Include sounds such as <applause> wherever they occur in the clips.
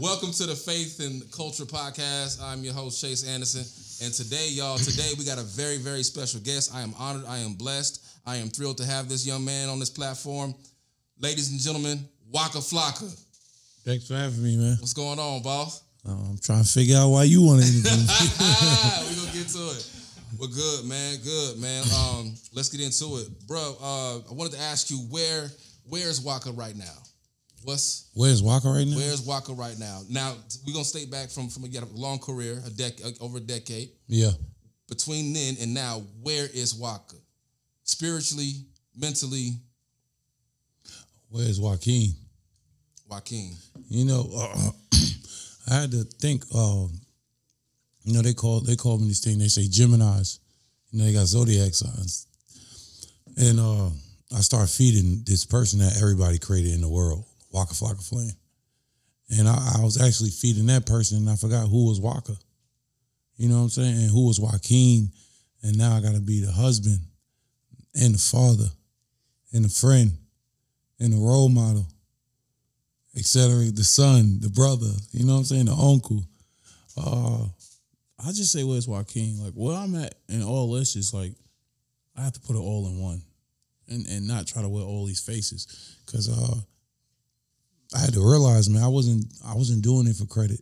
Welcome to the Faith and Culture Podcast. I'm your host, Chase Anderson. And today, y'all, today we got a very, very special guest. I am honored. I am blessed. I am thrilled to have this young man on this platform. Ladies and gentlemen, Waka Flocka. Thanks for having me, man. What's going on, boss? Uh, I'm trying to figure out why you want to interview me. <laughs> We're gonna get to it. Well, good, man. Good, man. Um, let's get into it. Bro, uh, I wanted to ask you where where's Waka right now? What's Where's Waka right now? where's Waka right now? Now we're gonna stay back from from a long career, a dec over a decade. yeah. Between then and now, where is Waka? Spiritually, mentally, Where's Joaquin? Joaquin. You know, uh, <clears throat> I had to think. Uh, you know, they call they call me this thing. They say Gemini's. You know, they got zodiac signs, and uh, I start feeding this person that everybody created in the world, Waka Flocka Flame, and I, I was actually feeding that person, and I forgot who was Waka. You know what I'm saying? And who was Joaquin? And now I got to be the husband, and the father, and the friend, and the role model etc. The son, the brother, you know what I'm saying, the uncle. Uh, I just say where's Joaquin? Like where I'm at in all this is like I have to put it all in one, and and not try to wear all these faces because uh, I had to realize, man, I wasn't I wasn't doing it for credit.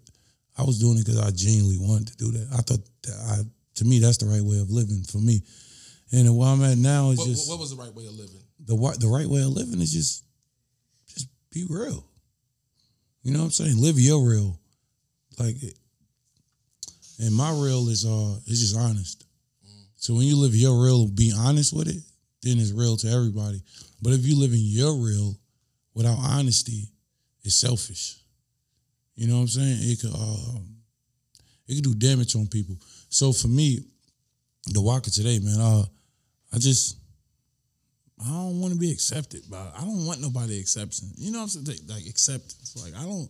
I was doing it because I genuinely wanted to do that. I thought that I, to me, that's the right way of living for me. And where I'm at now is What, just what was the right way of living? the the right way of living is just just be real. You know what I'm saying? Live your real. Like it. And my real is uh is just honest. So when you live your real, be honest with it, then it's real to everybody. But if you live in your real without honesty, it's selfish. You know what I'm saying? It could uh, it could do damage on people. So for me, the Waka today, man, uh, I just I don't want to be accepted, but I don't want nobody accepting. You know what I'm saying? Like acceptance. Like I don't.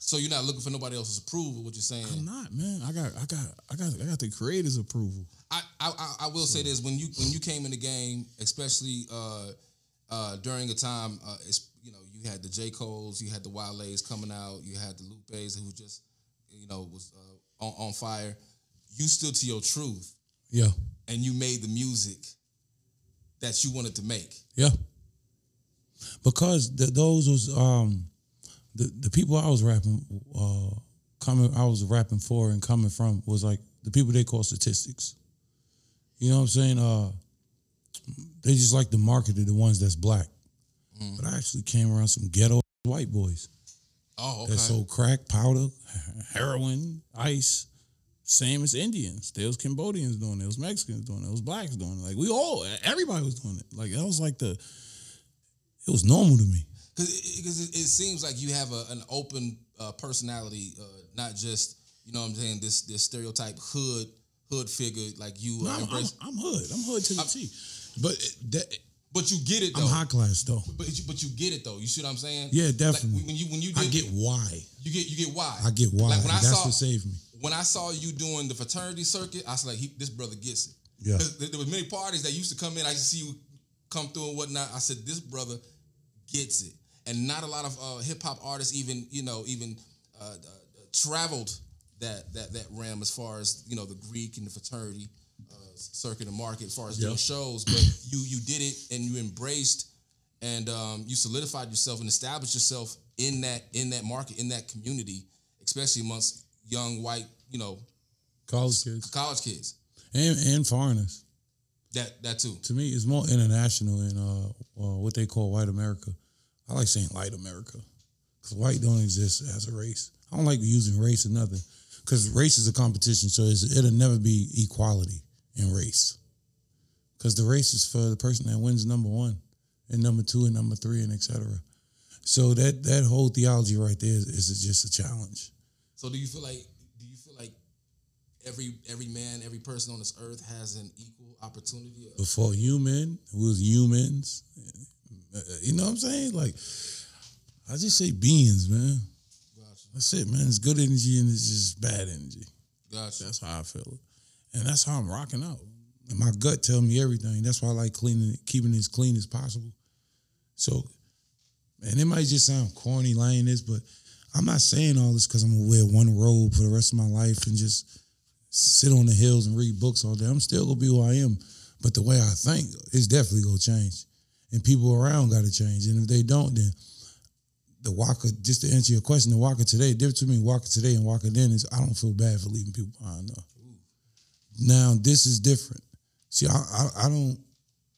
So you're not looking for nobody else's approval. What you're saying? I'm not, man. I got, I got, I got, I got the creator's approval. I, I I- will say this when you when you came in the game, especially uh, uh, during a time, uh, you had the J Cole's, you had the Wale's coming out, you had the Lupe's who just, you know, was uh, on, on fire. You stood to your truth Yeah, and you made the music that you wanted to make. yeah. Because the, those was um, the the people I was rapping, uh, coming, I was rapping for and coming from was like the people they call statistics. You know what I'm saying? Uh, they just like to market the ones that's black. But I actually came around some ghetto white boys. Oh, okay. that sold crack, powder, heroin, ice. Same as Indians. There was Cambodians doing it. There was Mexicans doing it. There was blacks doing it. Like we all, everybody was doing it. Like that was like the, it was normal to me. because it, it, seems like you have a, an open uh, personality, uh, not just you know what I'm saying this this stereotype hood hood figure like you. No, uh, I'm, I'm, I'm hood. I'm hood to the T. But that, but you get it though. I'm high class though. But you, but you get it though. You see what I'm saying? Yeah, Like, definitely. when you when you did, I get why. you get you get why. I get why. Like when I That's saw what saved me. when I saw you doing the fraternity circuit, I was like, he, this brother gets it. Yeah. There was many parties that used to come in. I used to see you come through and whatnot. I said, this brother gets it. And not a lot of uh, hip hop artists even you know even uh, uh, traveled that that that realm as far as you know the Greek and the fraternity circuit and market as far as doing shows. But you you did it and you embraced and um, you solidified yourself and established yourself in that in that market in that community, especially amongst young white you know College kids college kids. and and foreigners. That that too. To me, it's more international in uh, uh, what they call white America. I like saying light America because white don't exist as a race. I don't like using race or nothing because race is a competition, so it's, it'll never be equality in race. Because the race is for the person that wins number one, and number two, and number three, and etc. So that that whole theology right there is, is just a challenge. So do you feel like do you feel like every every man, every person on this earth has an equal opportunity? before human, was humans. You know what I'm saying? Like, I just say beings, man. Gotcha. That's it, man. It's good energy and it's just bad energy. Gotcha. That's how I feel it, and that's how I'm rocking out. And my gut tell me everything. That's why I like cleaning, keeping it as clean as possible. So, and it might just sound corny, lying this, but I'm not saying all this because I'm gonna wear one robe for the rest of my life and just sit on the hills and read books all day. I'm still gonna be who I am, but the way I think is definitely gonna change, and people around got to change. And if they don't, then the Waka. Just to answer your question, the Waka today, difference between Waka today and Waka then is I don't feel bad for leaving people behind. No. Now this is different. See, I I, I don't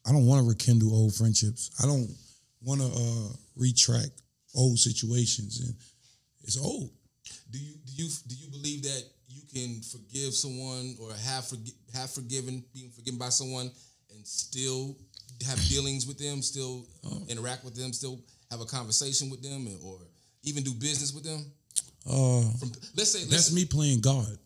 I don't want to rekindle old friendships. I don't want to uh, retract old situations, and it's old. Do you do you do you believe that you can forgive someone or have forgi- have forgiven being forgiven by someone and still have dealings with them, still Oh. interact with them, still have a conversation with them, or even do business with them? Uh, From let's say let's, that's me playing God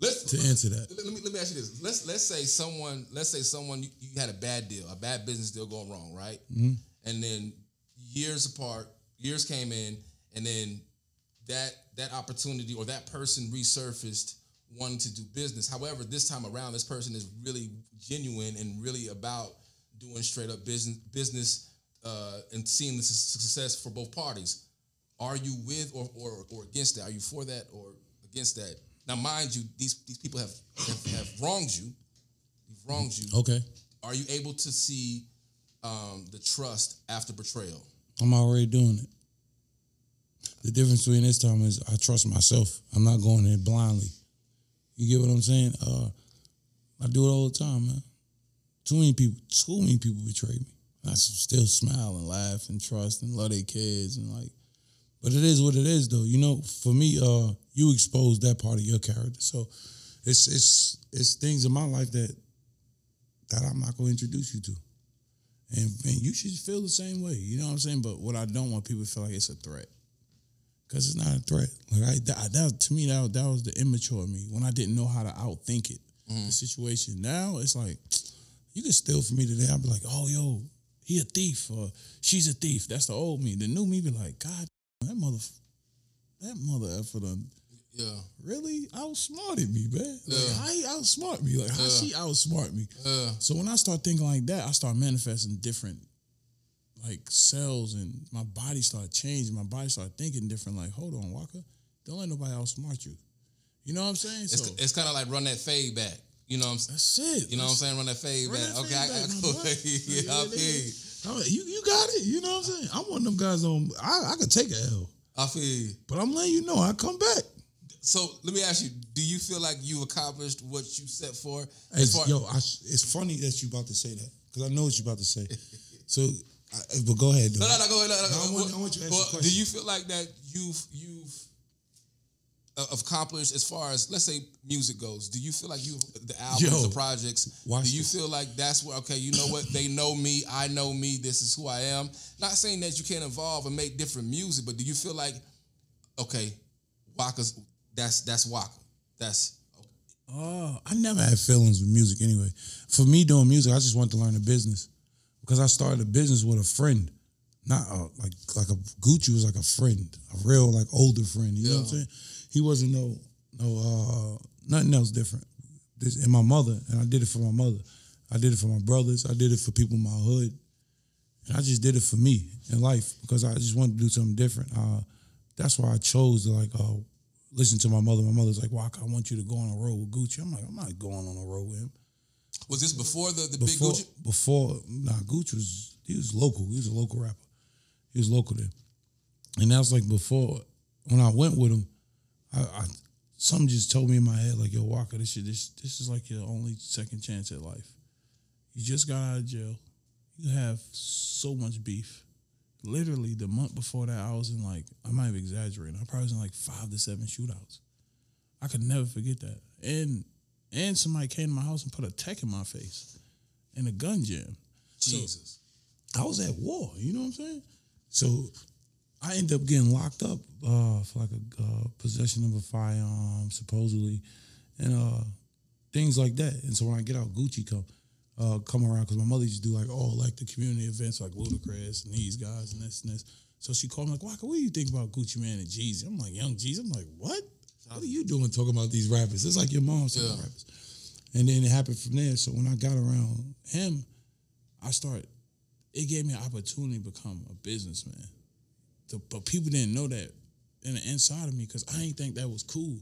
let's to answer that. let me let me ask you this. Let's let's say someone let's say someone you, you had a bad deal, a bad business deal going wrong, right? Mhm. And then years apart, years came in, and then that that opportunity or that person resurfaced wanting to do business. However, this time around, this person is really genuine and really about doing straight up business business uh, and seeing the success for both parties. Are you with or, or or against that? Are you for that or against that? Now, mind you, these these people have have, have wronged you. They've wronged you. Okay, Are you able to see um, the trust after betrayal? I'm already doing it. The difference between this time is I trust myself. I'm not going in blindly. You get what I'm saying? Uh, I do it all the time, man. Too many people, too many people betray me. I still smile and laugh and trust and love their kids and like. But it is what it is, though. You know, for me, uh, you expose that part of your character, so it's it's it's things in my life that that I'm not going to introduce you to. And, and you should feel the same way. You know what I'm saying? But what I don't want people to feel like it's a threat. Because it's not a threat. Like I that, that to me that, that was the immature of me when I didn't know how to outthink it. The situation. Now it's like you can steal from me today. I'll be like, oh yo, he a thief or she's a thief. That's the old me. The new me be like, God, that mother that mother done Yeah. really outsmarted me, man. Like Yeah. how he outsmart me? Like how Yeah. she outsmart me? Uh, So when I start thinking like that, I start manifesting different like cells and my body start changing. My body start thinking different. Like, hold on, Waka, don't let nobody outsmart you. You know what I'm saying? it's, So it's kind of like run that fade back. You know what I'm saying? that's it. You know what I'm saying? Run that fade Run back. that okay, fade I, I back, my go. <laughs> yeah, I Yeah, it feel you. Like, you you got it. You know what I'm saying? I'm one of them guys on. I, I could take a L, I feel you. but I'm letting you know I come back. So let me ask you: Do you feel like you accomplished what you set for? It's, far- yo, I, it's funny that you about to say that because I know what you're about to say. <laughs> So, I, but go ahead. No, though. no, no, go ahead. No, no, No, I want- I want you to answer well, Do you feel like that you've you've Uh, accomplished as far as let's say music goes? Do you feel like you the albums, Yo, the projects? Do you this. feel like that's where okay? You know what? They know me. I know me. This is who I am. Not saying that you can't evolve and make different music, but do you feel like okay, Waka's that's that's Waka. That's Oh, I never had feelings with music anyway. For me doing music, I just wanted to learn the business because I started a business with a friend, not a, like like a Gucci was like a friend, a real like older friend. You know what I'm saying? He wasn't no no uh nothing else different. This and my mother, and I did it for my mother. I did it for my brothers. I did it for people in my hood. And I just did it for me in life because I just wanted to do something different. Uh, that's why I chose to like uh, listen to my mother. My mother's like, "Waka, I want you to go on a road with Gucci." I'm like, "I'm not going on a road with him." was this before the the Before, big Gucci? before, nah, Gucci was he was local. He was a local rapper. He was local there, and that was like before when I went with him. I, I something just told me in my head like, "Yo, Waka, this shit, this this is like your only second chance at life. You just got out of jail. You have so much beef. Literally, the month before that, I was in like I might have exaggerated. I probably was in like five to seven shootouts. I could never forget that. And and somebody came to my house and put a tech in my face and a gun jam. Jesus. I was at war. You know what I'm saying? So I ended up getting locked up uh, for like a uh, possession of a firearm, supposedly, and uh, things like that. And so when I get out, Gucci come uh, come around because my mother used to do like all like the community events like Ludacris and these guys and this and this. So she called me like, Waka, what do you think about Gucci Mane and Jeezy? I'm like, Young Jeezy. I'm like, what? What are you doing talking about these rappers? It's like your mom's talking Yeah. rappers. And then it happened from there. So when I got around him, I started it gave me an opportunity to become a businessman. The- but people didn't know that in the inside of me because I ain't think that was cool.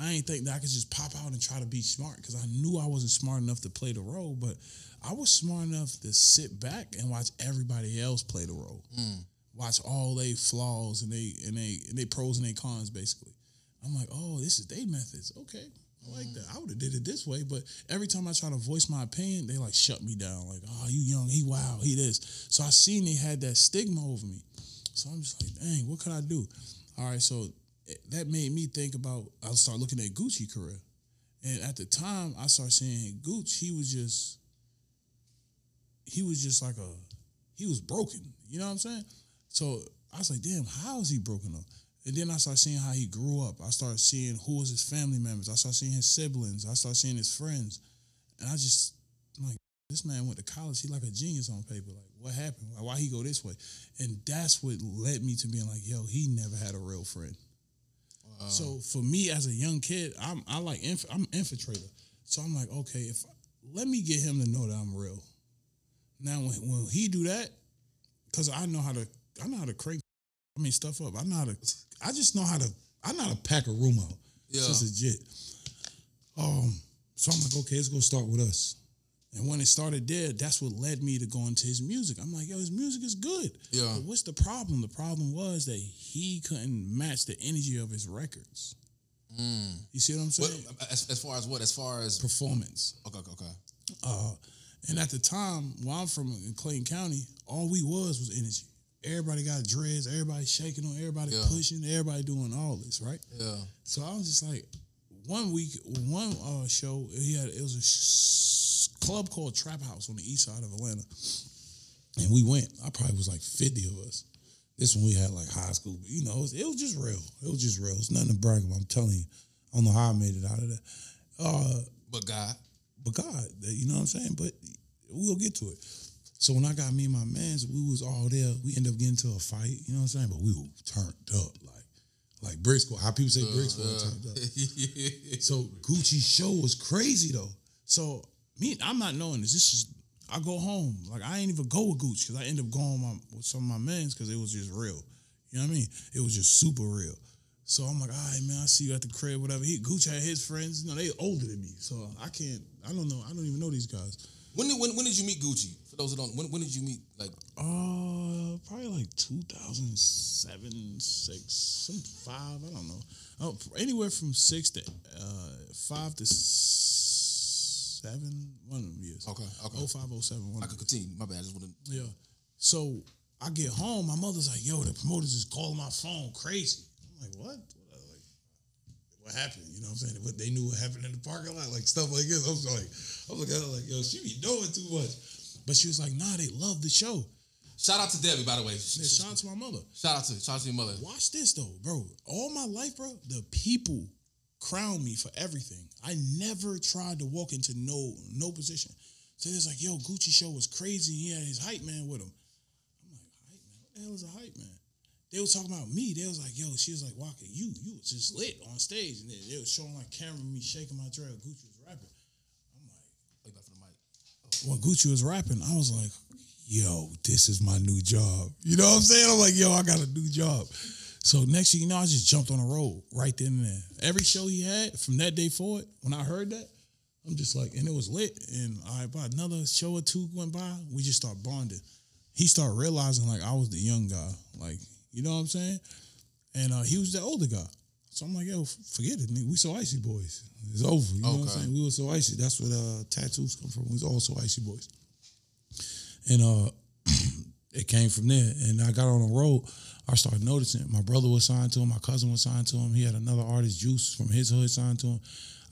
I ain't think that I could just pop out and try to be smart because I knew I wasn't smart enough to play the role, but I was smart enough to sit back and watch everybody else play the role. Mm. Watch all they flaws and they and they and they pros and they cons basically. I'm like, oh, this is they methods. Okay. I like mm. that. I would have did it this way, but every time I try to voice my opinion, they like shut me down. Like, oh, you young, he wow, he this. So I seen they had that stigma over me. So I'm just like, dang, what could I do? All right, so eh, that made me think about. I start looking at Gucci career, and at the time, I started seeing Gucci. He was just, he was just like a, he was broken. You know what I'm saying? So I was like, damn, how is he broken up? And then I started seeing how he grew up. I started seeing who was his family members. I started seeing his siblings. I started seeing his friends, and I just I'm like, this man went to college. He like a genius on paper. Like, what happened? Why, why he go this way? And that's what led me to being like, yo, he never had a real friend. So for me as a young kid, I'm I like inf- I'm infiltrator. So I'm like, okay, if let me get him to know that I'm real. Now when, when he do that, because I know how to I know how to crank I mean stuff up. I know how to I just know how to I know how to pack a room out. Yeah. It's legit. Um, so I'm like, okay, let's go start with us. And when it started there, that's what led me to go into his music. I'm like, yo, his music is good. Yeah. But what's the problem? The problem was that he couldn't match the energy of his records. You see what I'm What, saying? as, as far as what? As far as Performance. okay, okay, okay. Uh, and at the time, where I'm from in Clayton County, all we was was energy. Everybody got dreads, everybody shaking on, everybody Yeah. pushing, everybody doing all this, right? Yeah. So I was just like, one week, one uh, show, he had it was a sh- club called Trap House on the east side of Atlanta, and we went. I probably was like fifty of us. This one we had like high school, but you know, it was, it was just real. It was just real. It's nothing to brag about. I'm telling you, I don't know how I made it out of that. Uh, But God, but God, you know what I'm saying? But we'll get to it. So when I got me and my mans, we was all there. We ended up getting to a fight, you know what I'm saying? But we were turned up, like like brick squad. How people say brick squad turned up. <laughs> So Gucci's show was crazy though. So me, I'm not knowing this. This is I go home like I ain't even go with Gucci because I end up going with, my, with some of my mans because it was just real. You know what I mean? It was just super real. So I'm like, all right, man, I see you at the crib, whatever. He Gucci had his friends, you know, they older than me, so I can't. I don't know. I don't even know these guys. when did when, when did you meet Gucci? For those who don't, when, when did you meet? Like, Uh, probably like 2007, six, some five. I don't know. Oh, anywhere from six to uh five to s- seven. One of them years. okay, okay. Oh five, oh seven. One I could continue. My bad. I just want to. Yeah. So I get home. My mother's like, "Yo, the promoters is calling my phone crazy." I'm like, "What?" What, like, what happened? You know what I'm saying? What they knew what happened in the parking lot, like stuff like this. I was like, I was looking at her like, "Yo, she be doing too much." But she was like, "Nah, they love the show." Shout out to Debbie, by the way. Shout out to my mother. Shout out to shout out to your mother. Watch this though, bro. All my life, bro, the people crown me for everything. I never tried to walk into no no position. So it's like, yo, Gucci show was crazy. He had his hype man with him. I'm like, hype man? What the hell is a hype man? They was talking about me. They was like, yo, she was like, Waka, you you was just lit on stage. And they, they was showing like camera me shaking my dread. Gucci was rapping. I'm like, Wait for the mic. Oh. when Gucci was rapping, I was like, yo, this is my new job. You know what I'm saying? I'm like, yo, I got a new job. So next thing you know, I just jumped on the road right then and there. Every show he had from that day forward, when I heard that, I'm just like, and it was lit. And I about another show or two went by, we just start bonding. He started realizing like I was the young guy, like you know what I'm saying. And uh, he was the older guy. So I'm like, yo, forget it. nigga. We so icy boys. It's over. You know what I'm saying? We were so icy. That's where uh, tattoos come from. We was all so icy boys. And uh, <clears throat> it came from there. And I got on the road. I started noticing. My brother was signed to him. My cousin was signed to him. He had another artist, Juice, from his hood signed to him.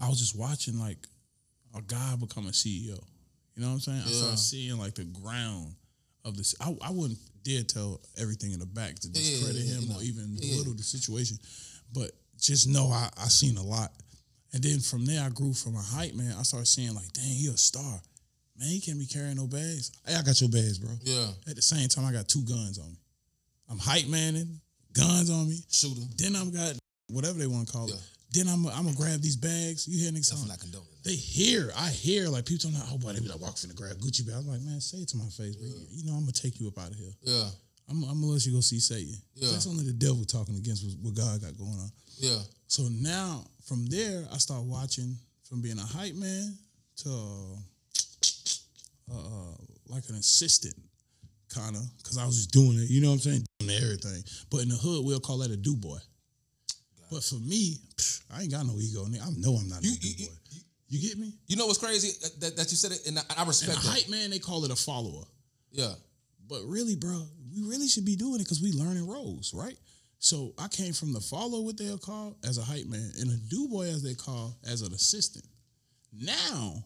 I was just watching like a guy become a CEO. You know what I'm saying? I started seeing like the ground of this. I, I wouldn't dare tell everything in the back to discredit yeah, him you know. or even Yeah. belittle the situation. But just know I, I seen a lot. And then from there, I grew from a hype man. I started seeing like, dang, he a star. Man, he can't be carrying no bags. Hey, I got your bags, bro. Yeah. At the same time, I got two guns on me. I'm hype manning, guns on me. Shooter. Then I'm got whatever they want to call it. Then I'm I'm gonna grab these bags. You hear niggas talking? not condoning. They hear, I hear like people talking, about, oh boy, they be like walking to grab Gucci bag. I'm like, man, say it to my face, bro. You know I'm gonna take you up out of here. Yeah. I'm, I'm gonna let you go see Satan. Yeah. That's only the devil talking against what, what God got going on. Yeah. So now from there, I start watching from being a hype man to uh, uh, like an assistant, kind of, because I was just doing it. You know what I'm saying? Doing everything. But in the hood, we'll call that a do boy. But for me, I ain't got no ego. nigga. I know I'm not You a do boy. you, You get me? you know what's crazy that, that, you said it, and I, I And respect a hype man, they call it a follower. Yeah. But really, bro, we really should be doing it because we learning roles, right? So I came from the follow, what they'll call as a hype man, and a do boy as they call as an assistant. Now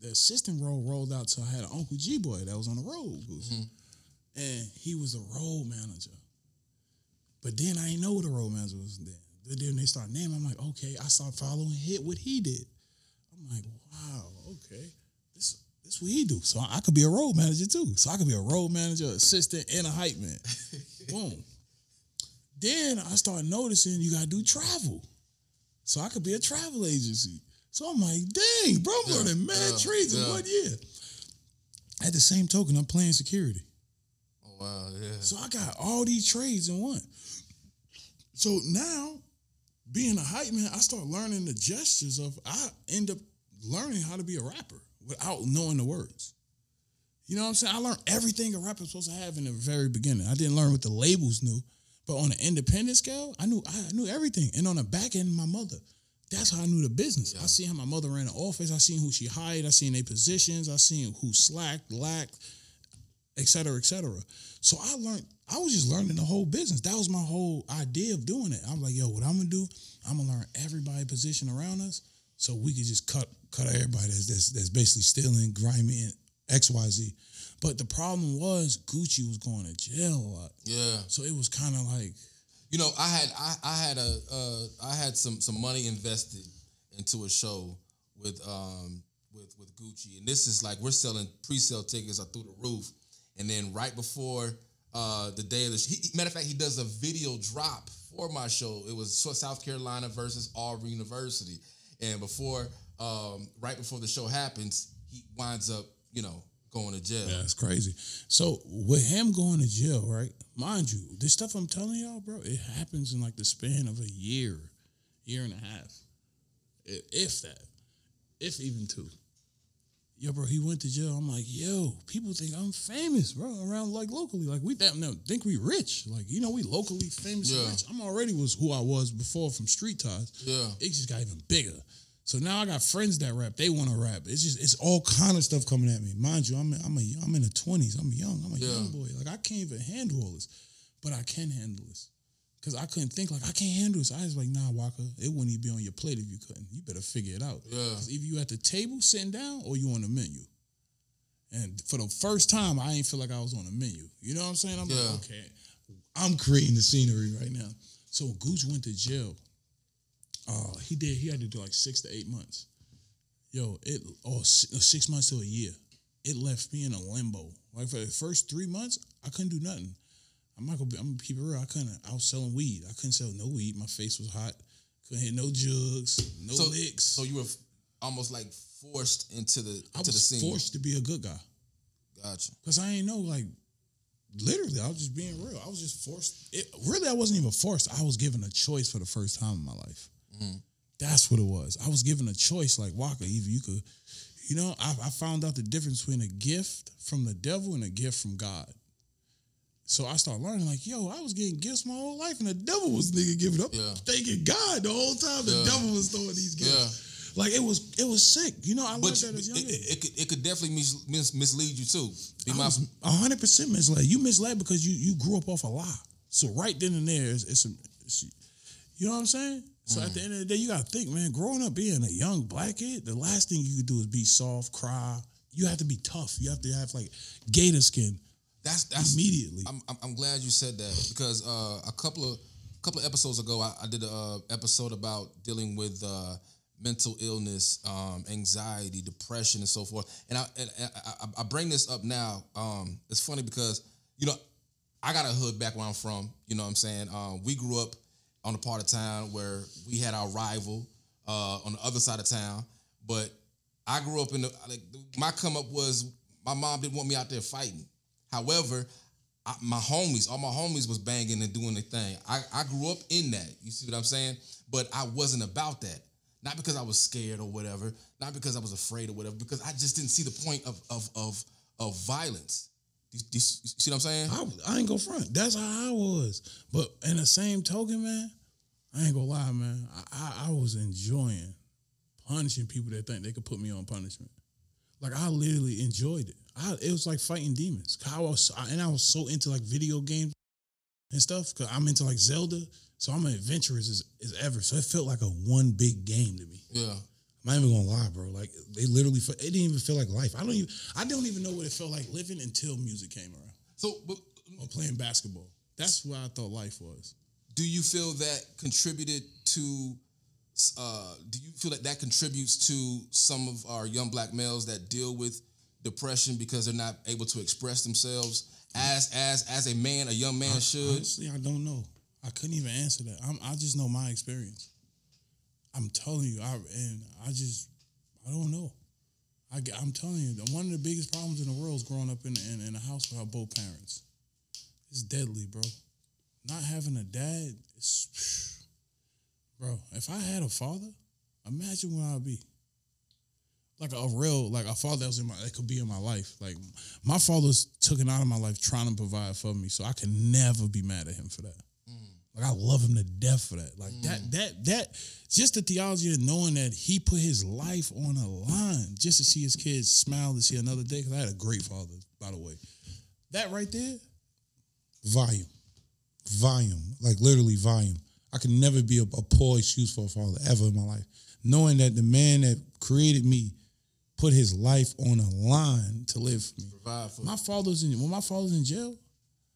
the assistant role rolled out to I had an Uncle G boy that was on the road, mm-hmm. And he was a role manager. But then I didn't know what the role manager was then. But Then they start naming. I'm like, okay. I start following hit what he did. I'm like, wow, okay. This this what he do. So I could be a role manager too. So I could be a role manager, assistant, and a hype man. <laughs> Boom. Then I start noticing you gotta do travel. So I could be a travel agency. So I'm like, dang, bro, I'm Yeah, learning mad yeah, trades in yeah. one year. At the same token, I'm playing security. Wow. Yeah. So I got all these trades in one. So now, being a hype man, I start learning the gestures of. I end up learning how to be a rapper without knowing the words. You know what I'm saying? I learned everything a rapper's supposed to have in the very beginning. I didn't learn what the labels knew, but on an independent scale, I knew I knew everything. And on the back end, my mother. That's how I knew the business. I seen how my mother ran the office. I seen who she hired. I seen their positions. I seen who slacked, lacked, et cetera, et cetera. So I learned, I was just learning the whole business. That was my whole idea of doing it. I'm like, yo, what I'm gonna do, I'm gonna learn everybody position around us so we could just cut cut everybody that's that's, that's basically stealing, grimy, and XYZ. But the problem was Gucci was going to jail a lot. Yeah. So it was kind of like, You know, I had I, I had a uh, I had some some money invested into a show with um with with Gucci, and this is like we're selling pre-sale tickets are through the roof, and then right before uh the day of the sh- he, matter of fact, he does a video drop for my show. It was South Carolina versus Auburn University, and before um right before the show happens, he winds up you know going to jail. Yeah, it's crazy. So with him going to jail, right? Mind you, this stuff I'm telling y'all, bro, it happens in like the span of a year, year and a half, if that, if even two. Yo, bro, he went to jail. I'm like, yo, people think I'm famous, bro, around like locally. Like we that no, think we rich. Like you know, we locally famous. Yeah. rich. I'm already was who I was before from Street Ties. Yeah. it just got even bigger. So now I got friends that rap. They want to rap. It's just it's all kind of stuff coming at me. Mind you, I'm I'm a I'm in the twenties. I'm young. I'm a Yeah. young boy. Like I can't even handle all this, but I can handle this. Cause I couldn't think like I can't handle this. I was like, nah, Waka, it wouldn't even be on your plate if you couldn't. You better figure it out. Yeah. either you at the table sitting down or you on the menu. And for the first time, I ain't feel like I was on the menu. You know what I'm saying? I'm Yeah. like, okay, I'm creating the scenery right now. So Gooch went to jail. Uh, he did. He had to do like six to eight months. Yo, it oh six months to a year. It left me in a limbo. Like for the first three months, I couldn't do nothing. I'm not gonna. Be, I'm gonna keep it real. I couldn't. I was selling weed. I couldn't sell no weed. My face was hot. Couldn't hit no jugs, no So licks. so you were almost like forced into the I the was scene. forced to be a good guy. Gotcha. Cause I ain't know like literally I was just being real. I was just forced. It, really, I wasn't even forced. I was given a choice for the first time in my life. Mm-hmm. That's what it was. I was given a choice. Like Waka, either you could, you know, I, I found out the difference between a gift from the devil and a gift from God. So I started learning, like, yo, I was getting gifts my whole life, and the devil was nigga giving up, Yeah. thanking God the whole time. The Yeah. devil was throwing these gifts. Like it was, it was sick. You know, I learned But that as it, young. it, it could it could definitely mis, mis, mislead you too. Be my, hundred percent misled. You misled because you you grew up off a lie. So right then and there, it's, it's, it's you know what I'm saying. So at mm. the end of the day, you gotta think, man. Growing up being a young black kid, the last thing you could do is be soft, cry. You have to be tough. You have to have like gator skin that's that's immediately. I'm, I'm I'm glad you said that because uh, a couple of couple of episodes ago, I, I did a uh, episode about dealing with uh, mental illness, um, anxiety, depression, and so forth. And I and, and I, I bring this up now. Um, it's funny because you know I got a hood back where I'm from. You know what I'm saying? Um, we grew up on a part of town where we had our rival uh, on the other side of town, but I grew up in the like my come up was my mom didn't want me out there fighting. However, I, my homies, all my homies was banging and doing the thing. I, I grew up in that. You see what I'm saying? But I wasn't about that. Not because I was scared or whatever. Not because I was afraid or whatever. Because I just didn't see the point of of of of violence. You, you see what I'm saying? I, I ain't go front. That's how I was. But in the same token, man, I ain't gonna lie, man. I, I, I was enjoying punishing people that think they could put me on punishment. Like I literally enjoyed it. I, it was like fighting demons. I was, and I was so into like video games and stuff. Cause I'm into like Zelda, so I'm an adventurous as, as ever. So it felt like a one big game to me. Yeah. I'm not even gonna lie, bro. Like they literally, it didn't even feel like life. I don't even, I don't even know what it felt like living until music came around So, but or playing basketball. That's what I thought life was. do you feel that contributed to? Uh, do you feel that that contributes to some of our young black males that deal with depression because they're not able to express themselves as as as a man, a young man should? Honestly, I don't know. I couldn't even answer that. I'm, I just know my experience. I'm telling you, I and I just I don't know. I, am telling you, one of the biggest problems in the world is growing up in, in, in a house without both parents. It's deadly, bro. Not having a dad, it's <sighs> bro. If I had a father, imagine where I'd be. Like a real, like a father that was in my, that could be in my life. Like my father's took it out of my life trying to provide for me, so I can never be mad at him for that. Mm. Like I love him to death for that. Like that, mm. that, that, just the theology of knowing that he put his life on a line just to see his kids smile to see another day. Because I had a great father, by the way. That right there, volume, volume, like literally volume. I could never be a, a poor excuse for a father ever in my life. Knowing that the man that created me put his life on a line to live for me. Provide for My father's in when my father's in jail.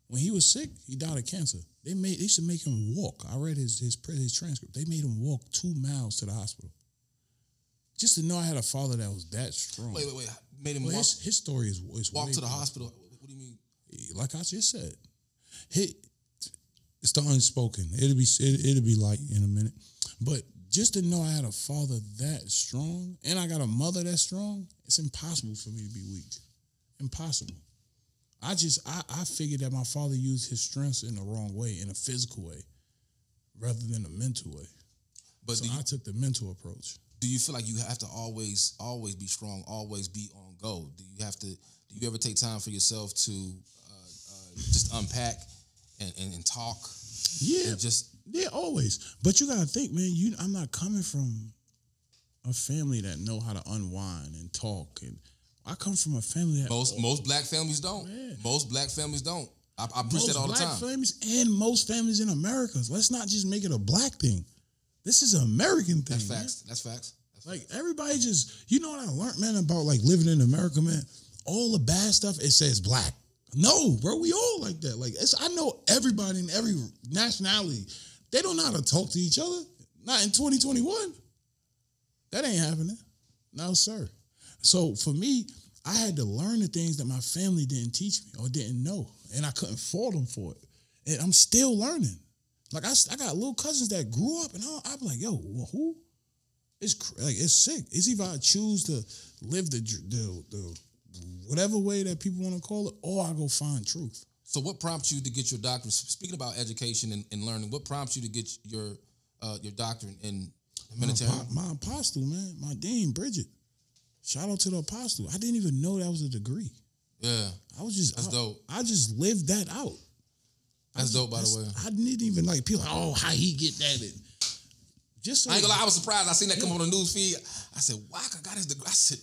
When he was sick, he died of cancer. They made they to make him walk. I read his his his transcript. They made him walk two miles to the hospital. Just to know I had a father that was that strong. Wait, wait, wait. Made him Well, walk, his, his story is, is walk to the hospital. What do you mean? Like I just said, he, it's the unspoken. It'll be it, it'll be light in a minute, but just to know I had a father that strong and I got a mother that strong, it's impossible for me to be weak. Impossible. I just I, I figured that my father used his strengths in the wrong way, in a physical way, rather than a mental way. But So you, I took the mental approach. do you feel like you have to always always be strong, always be on go? Do you have to? Do you ever take time for yourself to uh, uh, just unpack and, and, and talk? Yeah, And just Yeah, always. But you gotta think, man. You, I'm not coming from a family that know how to unwind and talk, and I come from a family that most most black families don't. Yeah. Most black families don't. I, I preach most that all the black time. families and most families in America. Let's not just make it a black thing. This is an American thing. That's man. facts. That's facts. That's Like everybody just, you know what I learned, man, about like living in America, man. All the bad stuff it says black. No, bro, we all like that. Like it's, I know everybody in every nationality. They don't know how to talk to each other. Not in 2021. That ain't happening. No, sir. So for me, I had to learn the things that my family didn't teach me or didn't know, and I couldn't fault them for it. And I'm still learning. Like I, I got little cousins that grew up, and I, I'm like, yo, who? It's like it's sick. It's either I choose to live the the, the whatever way that people want to call it, or I go find truth. So, what prompts you to get your doctorate? Speaking about education and, and learning, what prompts you to get your uh, your doctorate in My, military? apo- my apostle, man, my dean, Bridget. Shout out to the apostle. I didn't even know that was a degree. Yeah, I was just That's I, dope. I just lived that out. that's dope. By the way, I didn't even like people. Like, oh, how he get that? And just so I ain't gonna lie. I was surprised. I seen that come on the news feed. I said, "Waka got his degree." I said,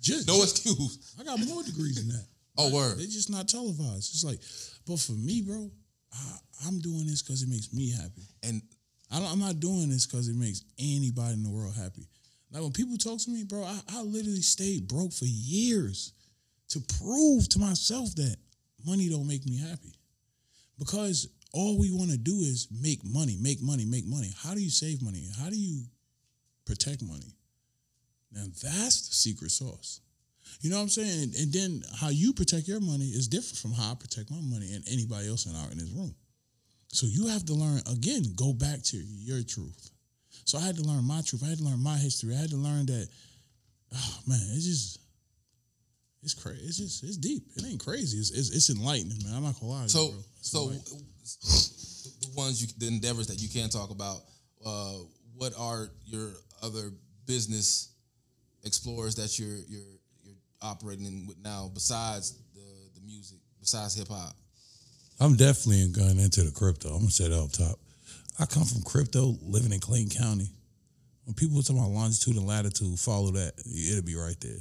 just "No excuse." I got more degrees than that. Oh, word. They're just not televised. It's like, but for me, bro, I, I'm doing this because it makes me happy. And I don't, I'm not doing this because it makes anybody in the world happy. Like when people talk to me, bro, I, I literally stayed broke for years to prove to myself that money don't make me happy. Because all we want to do is make money, make money, make money. How do you save money? How do you protect money? Now that's the secret sauce. You know what I'm saying? And, then how you protect your money is different from how I protect my money and anybody else in our in this room. So you have to learn again, go back to your truth. So I had to learn my truth. I had to learn my history. I had to learn that, oh man, it's just, It's crazy. It's just it's deep. It ain't crazy. It's it's, it's enlightening, man. I'm not gonna lie. to So, you. So the ones you, the endeavors that you can talk about. Uh, what are your other business explorers that you're you're operating in with now besides the the music, besides hip hop? I'm definitely going into the crypto. I'm gonna say that up top. I come from crypto, living in Clayton County. When people talk about longitude and latitude, follow that. It'll be right there.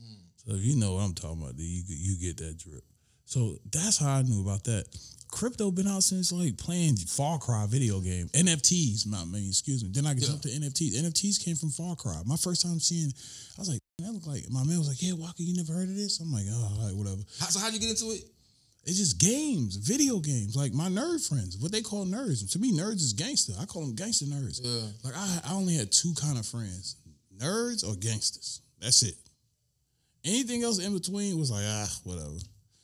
Mm. So if you know what I'm talking about, then you you get that drip. So that's how I knew about that. Crypto been out since like playing Far Cry video game. NFTs, my man, excuse me. Then I Yeah. jump to NFTs. NFTs came from Far Cry. My first time seeing, I was like, that look like my man was like, yeah, Waka, you never heard of this? I'm like, oh, all right, whatever. How, so how'd you get into it? It's just games, video games. Like my nerd friends, what they call nerds. To me, nerds is gangster. I call them gangster nerds. Yeah. Like I, I only had two kind of friends: nerds or gangsters. That's it. Anything else in between was like ah, whatever.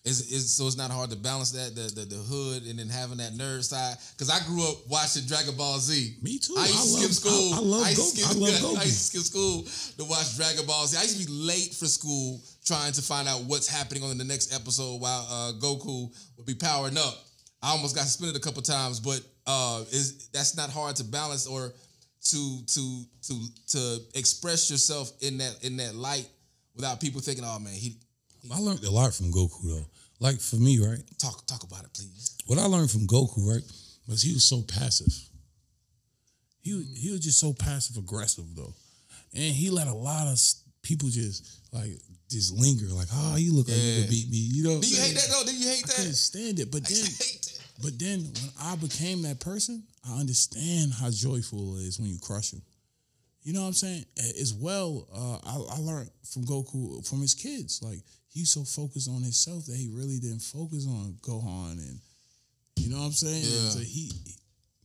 Is is so it's not hard to balance that the the, the hood and then having that nerd side because I grew up watching Dragon Ball Z. Me too. I used to skip school. I- I love used Goku. skip, I love <laughs> I used to skip school to watch Dragon Ball Z. I used to be late for school trying to find out what's happening on the next episode while uh, Goku would be powering up. I almost got suspended a couple times, but uh, is that's not hard to balance or to to to to express yourself in that in that light without people thinking, oh man, he I learned a lot from Goku though. Like for me, right? talk talk about it, please. What I learned from Goku, right, was he was so passive. He was- he was just so passive aggressive though, and he let a lot of people just like just linger, like, oh, you look like you could beat me. You know? Do you hate that though? Do you hate I that? couldn't stand it, but I then hate that. But then when I became that person, I understand how joyful it is when you crush him. You know what I'm saying? As well, uh, I, I learned from Goku from his kids. Like he's so focused on himself that he really didn't focus on Gohan, and you know what I'm saying. Yeah. So he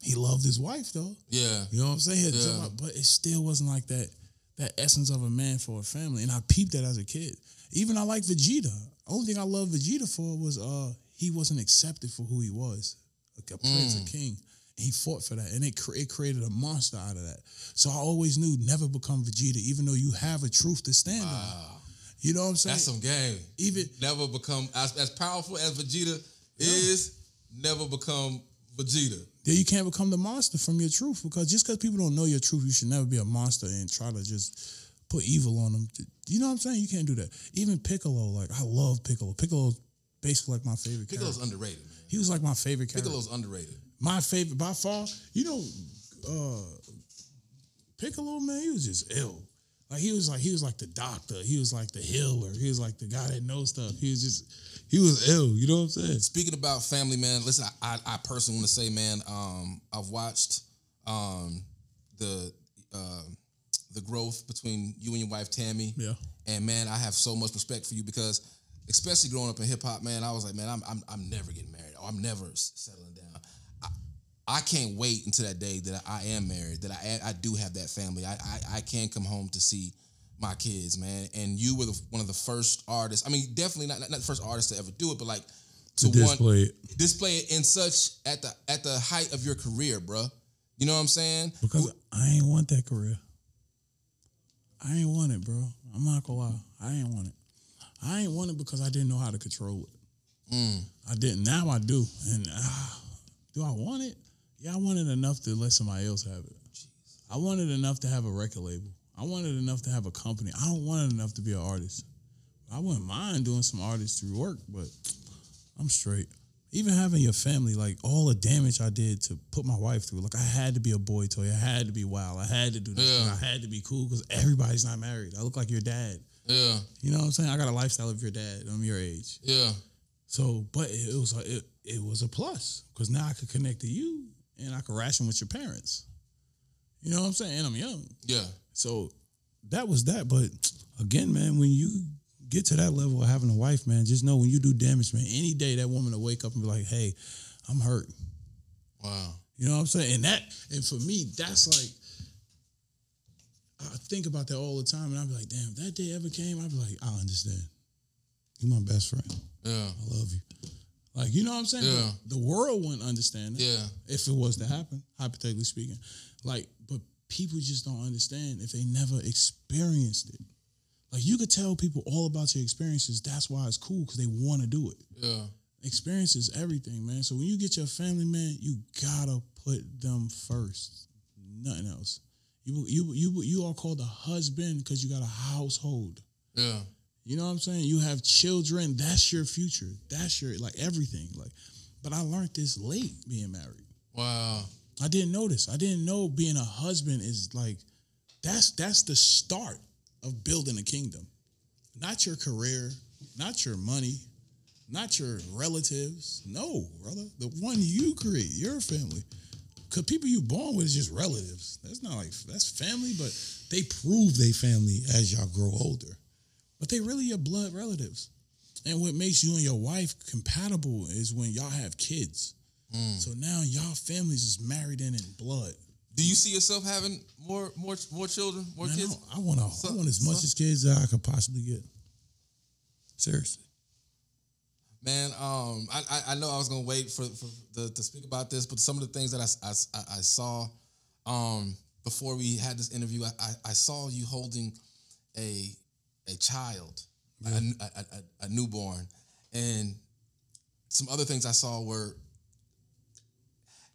he loved his wife though. Yeah. You know what I'm saying? Yeah. But it still wasn't like that that essence of a man for a family. And I peeped that as a kid. Even I like Vegeta. Only thing I loved Vegeta for was uh he wasn't accepted for who he was. Like a prince, Mm. a king. He fought for that. And it, cre- it created a monster out of that. So I always knew never become Vegeta, even though you have a truth to stand on. You know what I'm saying? That's some game. even Never become as, as powerful as Vegeta is. Never become Vegeta. Yeah, you can't become the monster from your truth because just because people don't know your truth, you should never be a monster and try to just put evil on them. You know what I'm saying? You can't do that. Even Piccolo, like I love Piccolo. Piccolo's basically like my favorite Piccolo's character. underrated, man. He was like my favorite character. Piccolo's underrated. My favorite by far. You know, uh Piccolo, man, he was just ill. Like he was like he was like the doctor. He was like the healer. He was like the guy that knows stuff. He was just he was ill. You know what I'm saying? Speaking about family, man. Listen, I, I, I personally want to say, man. Um, I've watched um the uh, the growth between you and your wife Tammy. Yeah. And man, I have so much respect for you because, especially growing up in hip hop, man, I was like, man, I'm, I'm I'm never getting married. Or I'm never settling down. I, can't wait until that day that I am married. That I I do have that family. I I, I can come home to see my kids, man. And you were the, one of the first artists. I mean, definitely not, not the first artist to ever do it, but like To one- display it. display it in such at the at the height of your career, bruh. You know what I'm saying? Because I ain't want that career. I ain't want it, bro. I'm not gonna lie. I ain't want it. I ain't want it because I didn't know how to control it. Mm. I didn't. Now I do. And ah, do I want it? Yeah, I wanted enough to let somebody else have it. I wanted enough to have a record label. I wanted enough to have a company. I don't want it enough to be an artist. I wouldn't mind doing some artistry work, but I'm straight. Even having your family, like all the damage I did to put my wife through, like I had to be a boy toy. I had to be wild. I had to do this. Yeah. I had to be cool because everybody's not married. I look like your dad. Yeah, You know what I'm saying? I got a lifestyle of your dad. I'm your age. yeah, So, but it was a, it, it was a plus because now I could connect to you and I could ration with your parents. You know what I'm saying? And I'm young. yeah. So that was that. But again, man, when you get to that level of having a wife, man, just know when you do damage, man, any day that woman will wake up and be like, hey, I'm hurt. Wow. You know what I'm saying? And that, and for me, that's like, I think about that all the time, and I'd be like, damn, if that day ever came, I'd be like, I understand. You're my best friend. Yeah, I love you. Like, you know what I'm saying? Yeah. But The world wouldn't understand it yeah, if it was to happen, hypothetically speaking. Like, but people just don't understand if they never experienced it. Like you could tell people all about your experiences. That's why it's cool because they want to do it. Yeah. Experience is everything, man. So when you get your family, man, you gotta put them first. Nothing else. You you you you are called a husband because you got a household. Yeah. You know what I'm saying? You have children. That's your future. That's your like everything. Like, but I learned this late being married. Wow. I didn't know this. I didn't know being a husband is like that's that's the start of building a kingdom. Not your career, not your money, not your relatives. No, brother. The one you create, your family. Cause people you born with is just relatives. That's not like that's family, but they prove they family as y'all grow older. But they really your blood relatives. And what makes you and your wife compatible is when y'all have kids. So now y'all families is married in in blood. Do you see yourself having more more more children, more Man, kids? I, I want I So- want as much so- as kids that I could possibly get. Seriously. Man, um, I, I I know I was gonna wait for for the, to speak about this, but some of the things that I I, I- I saw, um, before we had this interview, I, I, I saw you holding a a child, a, a, a, a newborn, and some other things I saw were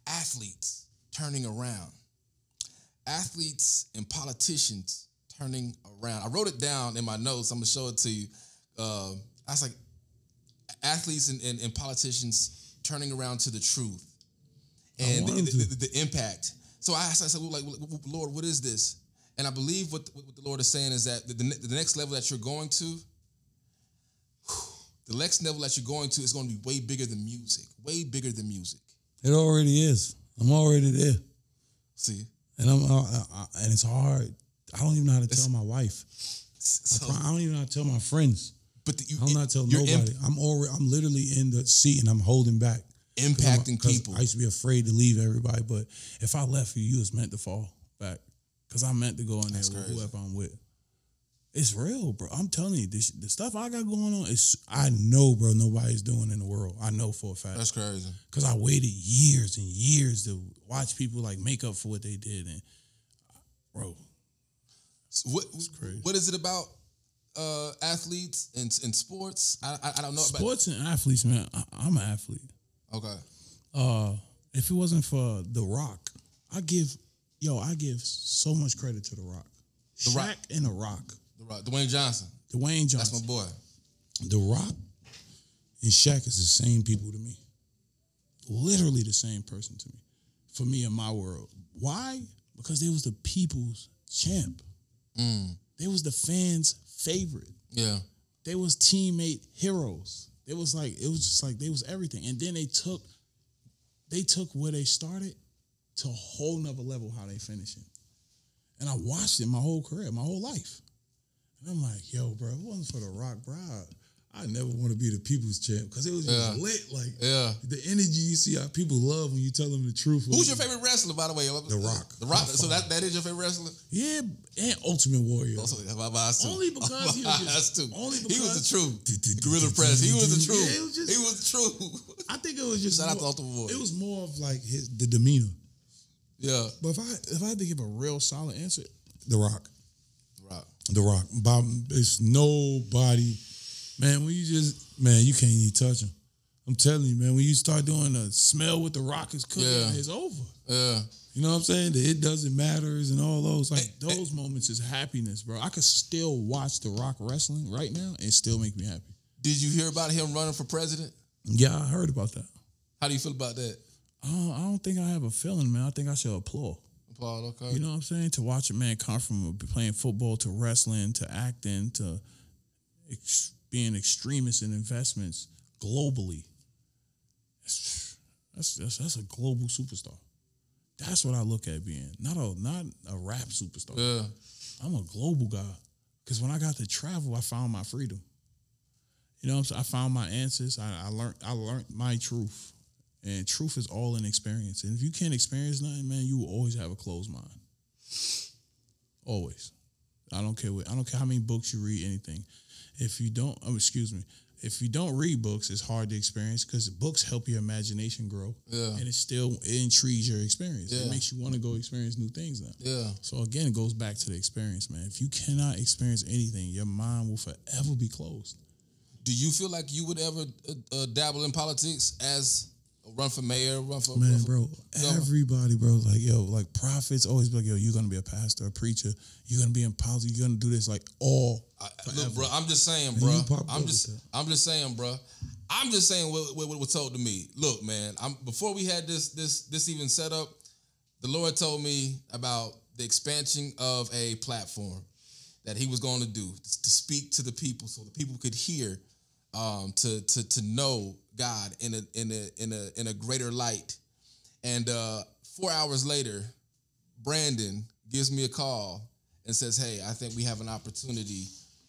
athletes turning around, athletes and politicians turning around. I wrote it down in my notes. I'm gonna show it to you. Uh, I was like, athletes and, and, and politicians turning around to the truth and the, the, the- the impact. So I asked, I said, well, like, Lord, what is this? And I believe what, what the Lord is saying is that the, the, the next level that you're going to, the next level that you're going to is going to be way bigger than music, way bigger than music. It already is. I'm already there, See, and I'm I, I, and it's hard. I don't even know how to tell my wife. I, so, pro- I don't even know how to tell my friends. but the, you, I'm not telling nobody. imp- I'm already. I'm literally in the seat and I'm holding back. Impacting Cause impacting 'cause people. I used to be afraid to leave everybody, but if I left you, you was meant to fall. Cause I meant to go in there That's with crazy. whoever I'm with. It's real, bro. I'm telling you, this the stuff I got going on is I know, bro. Nobody's doing in the world. I know for a fact. That's crazy. Cause I waited years and years to watch people like make up for what they did, and bro, So what crazy. what is it about uh, athletes and, and sports? I, I I don't know. About sports and athletes, man. I, I'm an athlete. Okay. uh if it wasn't for The Rock, I give yo, I give so much credit to The Rock. The Shaq Rock. and The Rock. The Rock- Dwayne Johnson. Dwayne Johnson. That's my boy. The Rock and Shaq is the same people to me. Literally the same person to me. For me in my world. Why? Because they was the people's champ. Mm. They was the fans' favorite. Yeah. they was teammate heroes. It was like it was just like they was everything. And then they took they took where they started to a whole nother level how they finishing. And I watched it my whole career, my whole life. And I'm like, yo, bro, it wasn't for the rock, bro, I, never want to be the people's champ because it was just Yeah. lit. Like Yeah. the energy you see how people love when you tell them the truth. Who's your favorite wrestler, by the way? The Rock. The Rock. So that, that is your favorite wrestler? Yeah, and Ultimate Warrior. Oh, also, my too. Only because he was <laughs> just- too. only because he was the truth. Gorilla Press. He was the truth. Yeah, it was just- he was the truth. I think it was just Shout out to Ultimate Warrior. It was more of like his the demeanor. Yeah. But if I if I had to give a real solid answer, The Rock, The Rock. The Rock. Bob, it's nobody, man. When you just man, you can't even touch him. I'm telling you, man. When you start doing the smell with The Rock is cooking, Yeah. it's over. Yeah. You know what I'm saying? The it doesn't matters and all those like those moments is happiness, bro. I could still watch The Rock wrestling right now and still make me happy. Did you hear about him running for president? Yeah, I heard about that. How do you feel about that? I don't, I don't think I have a feeling, man. I think I should applaud. Paul, okay. You know what I'm saying? To watch a man come from playing football to wrestling to acting to ex- being extremist in investments globally. That's, that's that's that's a global superstar. That's what I look at being not a not a rap superstar. yeah. I'm a global guy. Because when I got to travel, I found my freedom. You know what I'm saying? I found my answers. I, I learned I learned my truth. And truth is all in experience. And if you can't experience nothing, man, you will always have a closed mind. Always. I don't care what I don't care how many books you read, anything. If you don't, oh, excuse me, if you don't read books, it's hard to experience because books help your imagination grow. Yeah. And it still it intrigues your experience. Yeah. It makes you want to go experience new things now. Yeah. So again, it goes back to the experience, man. If you cannot experience anything, your mind will forever be closed. Do you feel like you would ever uh, uh, dabble in politics as run for mayor, run for Man, run for- bro, Governor? everybody, bro, like yo, like prophets always be like, yo, you're gonna be a pastor, a preacher, you're gonna be in politics, you're gonna do this, like all. I, look, bro, I'm just saying, bro. I'm just, I'm just saying, bro. I'm just saying what, what, what was told to me. Look, man. I'm before we had this this this even set up. The Lord told me about the expansion of a platform that He was going to do to speak to the people, so the people could hear, um, to to to know God in a in a in a in a greater light. And uh, four hours later, Brandon gives me a call and says, "Hey, I think we have an opportunity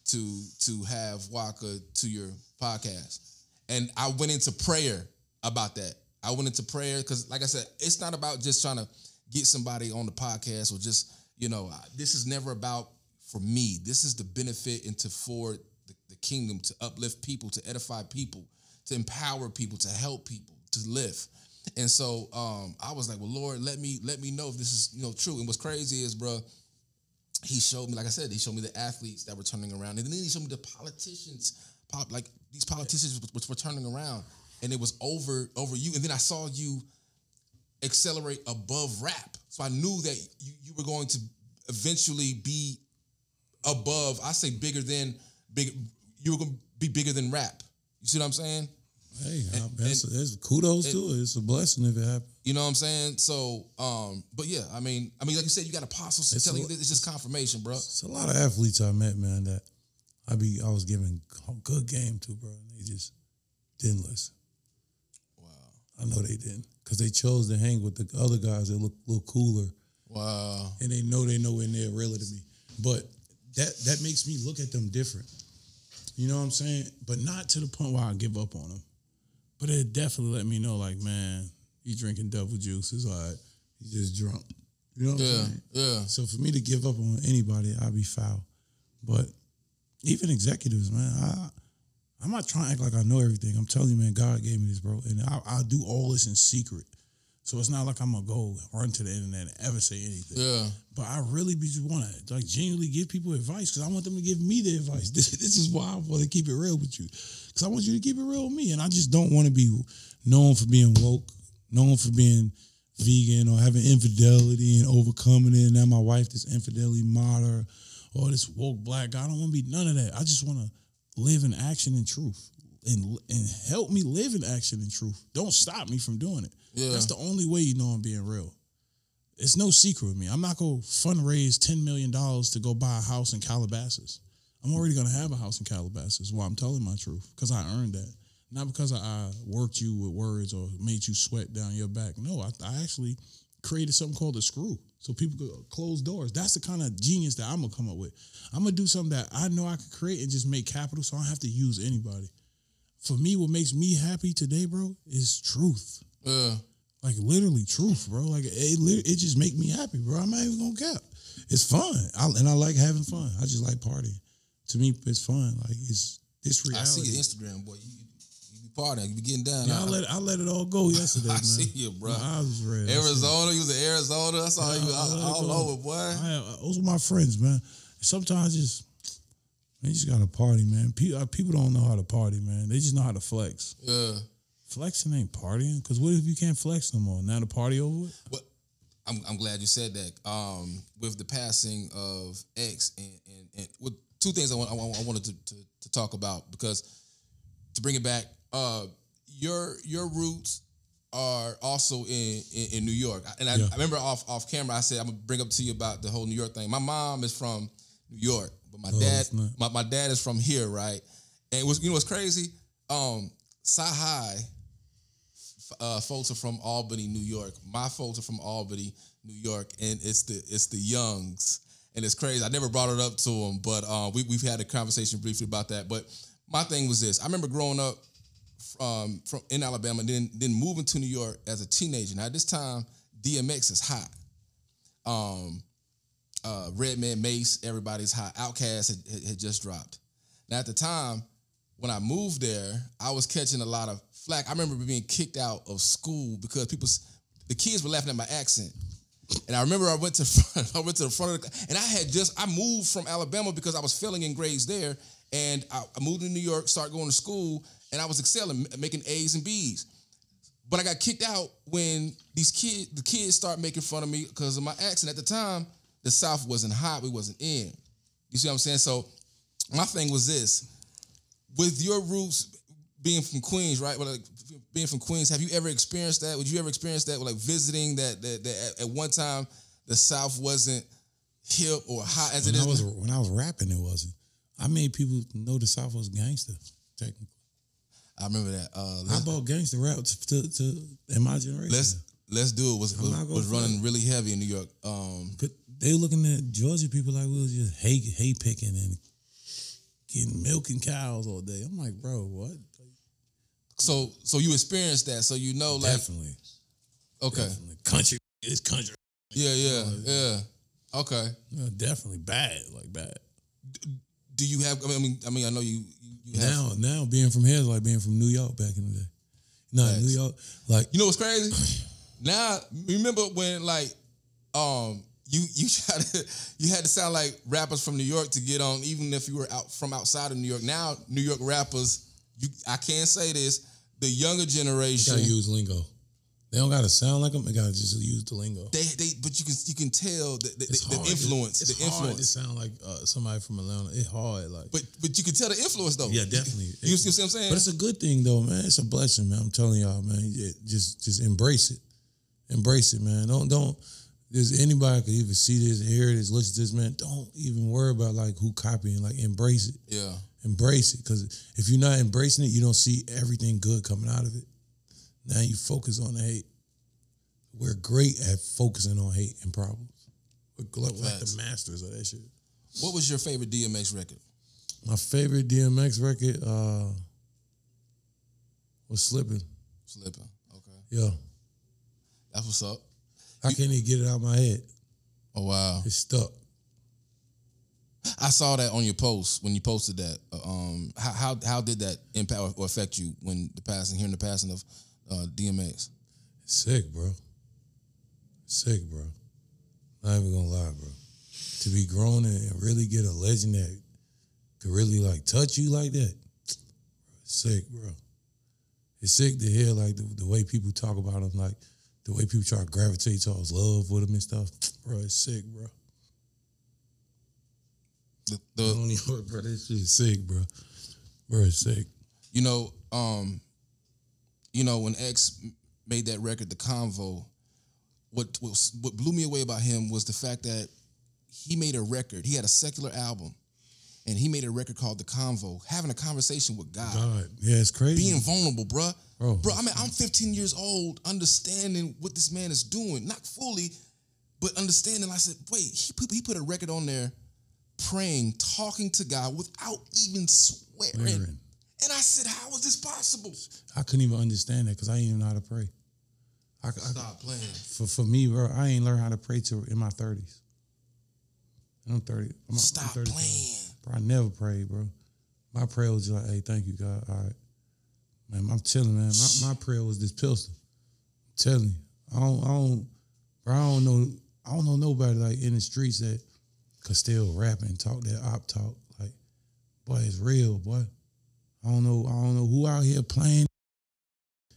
to to have Waka to your podcast." And I went into prayer about that. I went into prayer because, like I said, it's not about just trying to get somebody on the podcast or just you know. This is never about for me. This is the benefit and to for the, the kingdom to uplift people, to edify people, to empower people, to help people, to live. And so um, I was like, well, Lord, let me let me know if this is you know true. And what's crazy is, bro, he showed me, like I said, he showed me the athletes that were turning around, and then he showed me the politicians, pop like these politicians which were turning around, and it was over over you. And then I saw you accelerate above rap, so I knew that you, you were going to eventually be above. I say bigger than big. You were to be bigger than rap. You see what I'm saying? Hey, that's, that's kudos to it. It's a blessing if it happens. You know what I'm saying? So, um, but yeah, I mean, I mean, like you said, you got apostles It's telling a- you this. It's just confirmation, bro. It's a lot of athletes I met, man, that I be I was giving good game to, bro. And they just didn't listen. Wow, I know they didn't because they chose to hang with the other guys that look a little cooler, wow, and they know they nowhere near realer to me. But that that makes me look at them different. You know what I'm saying? But not to the point where I give up on them. But it definitely let me know, like, man, you drinking devil juice. It's all right. He's just drunk. You know what I'm saying? yeah, So for me to give up on anybody, I'd be foul. But even executives, man, I I'm not trying to act like I know everything. I'm telling you, man, God gave me this, bro, and I, I do all this in secret. So it's not like I'm gonna go run to the internet and ever say anything. yeah, But I really be just want to like genuinely give people advice because I want them to give me the advice. <laughs> This, this is why I want to keep it real with you because I want you to keep it real with me, and I just don't want to be known for being woke, known for being vegan or having infidelity and overcoming it. And now my wife this infidelity martyr or this woke black guy. I don't want to be none of that. I just want to live in action and truth. And, and help me live in action and truth. Don't stop me from doing it. Yeah. That's the only way you know I'm being real. It's no secret with me. I'm not gonna fundraise ten million dollars to go buy a house in Calabasas. I'm already gonna have a house in Calabasas. While I'm telling my truth, because I earned that, not because I, worked you with words or made you sweat down your back. No, I, I actually created something called a screw, so people could close doors. That's the kind of genius that I'm gonna come up with. I'm gonna do something that I know I could create and just make capital, so I don't have to use anybody. For me, what makes me happy today, bro, is truth. yeah. Like literally truth, bro. Like it, it just make me happy, bro. I'm not even gonna cap. It's fun, I, and I like having fun. I just like partying. To me, it's fun. Like it's this real. I reality. see your Instagram, boy. You, you be partying, you be getting down. Yeah, I I, let I let it all go <laughs> yesterday, I man. see you, bro. Was red. I see it. Arizona, you was in Arizona. I saw Yeah, you I all, all over, boy. I, those are my friends, man. Sometimes just man, you just gotta party, man. People, people don't know how to party, man. They just know how to flex. Yeah. Flexing ain't partying, cause what if you can't flex no more? Now the party over with? What I'm, I'm glad you said that. Um, with the passing of X and and, and with two things I want I, want- I wanted to, to to talk about because to bring it back, uh, your your roots are also in in, in New York, and I, Yeah. I remember off off camera I said I'm gonna bring up to you about the whole New York thing. My mom is from New York, but my Oh, dad my, my dad is from here, right? And it was you know what's crazy? Um, Sahai uh, folks are from Albany, New York. My folks are from Albany, New York, and it's the it's the Youngs, and it's crazy. I never brought it up to them, but uh, we we've had a conversation briefly about that. But my thing was this: I remember growing up um, from in Alabama, then then moving to New York as a teenager. Now at this time, DMX is hot. Um, uh, Redman Mase, everybody's hot. Outkast had, had, had just dropped. Now at the time, when I moved there, I was catching a lot of flack. I remember being kicked out of school because people, the kids were laughing at my accent. And I remember I went to <laughs> front, I went to the front of the and I had just I moved from Alabama because I was failing in grades there, and I, I moved to New York, started going to school, and I was excelling, making A's and B's. But I got kicked out when these kids, the kids, start making fun of me because of my accent. At the time, the South wasn't hot, we wasn't in. You see what I'm saying? So my thing was this: with your roots being from Queens, right? Well, like being from Queens, have you ever experienced that? Would you ever experience that? Like visiting that that, that at, at one time the South wasn't hip or hot as When it I was when I was rapping, it wasn't. I made people know the South was gangster. Technically, I remember that. Uh, I bought gangster rap to, to, to in my generation. let's let's do it. Was was, was running really heavy in New York. Um, they looking at Georgia people like we was just hay hay picking and getting milking cows all day. I'm like, bro, what? So so you experienced that, so you know, like definitely, okay, definitely. country. It's country. yeah, yeah, yeah, okay. Yeah, definitely bad, like bad. Do you have? I mean, I mean, I know you you, have. Now, now being from here is like being from New York back in the day. No. New York, like You know what's crazy? now, remember when like um you you <laughs> try to you had to sound like rappers from New York to get on, even if you were out from outside of New York. Now, New York rappers, you I can't say this, the younger you generation, gotta use lingo. They don't gotta sound like them. They gotta just use the lingo. they they but you can you can tell the the, It's the influence, It's the hard to influence. sound like uh, somebody from Atlanta. It's hard, like. But but you can tell the influence though. Yeah, definitely. <laughs> You, see what I'm saying? But it's a good thing though, man. It's a blessing, man. I'm telling y'all, man. Yeah, just just embrace it. Embrace it, man. Don't don't there's anybody could even see this, hear this, listen to this, man. Don't even worry about like who copying. Like embrace it. yeah. Embrace it. Cause if you're not embracing it, you don't see everything good coming out of it. Now you focus on the hate. We're great at focusing on hate and problems. We're like Facts. the masters of that shit. What was your favorite DMX record? My favorite DMX record uh was Slipping. Slipping. Okay. Yeah. That's what's up. I can't even get it out of my head. Oh wow. It's stuck. I saw that on your post when you posted that. Uh, Um, how how, how did that impact or affect you when the passing, hearing the passing of uh, DMX? Sick, bro. Sick, bro. Not even gonna lie, bro. To be grown and really get a legend that could really like touch you like that. Sick, bro. It's sick to hear like the, the way people talk about him, like the way people try to gravitate towards love with him and stuff. Bro, it's sick, bro. The, the bro, this shit is sick, bro. Bro, it's sick. you know um, you know when X made that record, the Convo. What was what blew me away about him was the fact that he made a record. He had a secular album, and he made a record called The Convo, having a conversation with God. God, yeah, it's crazy. being vulnerable, bruh. Bro. Bro, I mean, I'm 15 years old, understanding what this man is doing, not fully, but understanding. I said, wait, he put, he put a record on there, praying, talking to God without even swearing. And I said, how is this possible? I couldn't even understand that because I didn't even know how to pray. I, I, Stop playing. for for me, bro, I ain't learned how to pray till in my thirties. I'm thirty. I'm, I'm Stop 35. playing. Bro, I never prayed, bro. My prayer was just like, "Hey, thank you, God." All right, man. I'm telling, man. My, my prayer was this pistol. I'm telling you, I don't, I don't, bro. I don't know. I don't know nobody like in the streets that could still rap and talk that op talk. Like, boy, it's real, boy. I don't know. I don't know who out here playing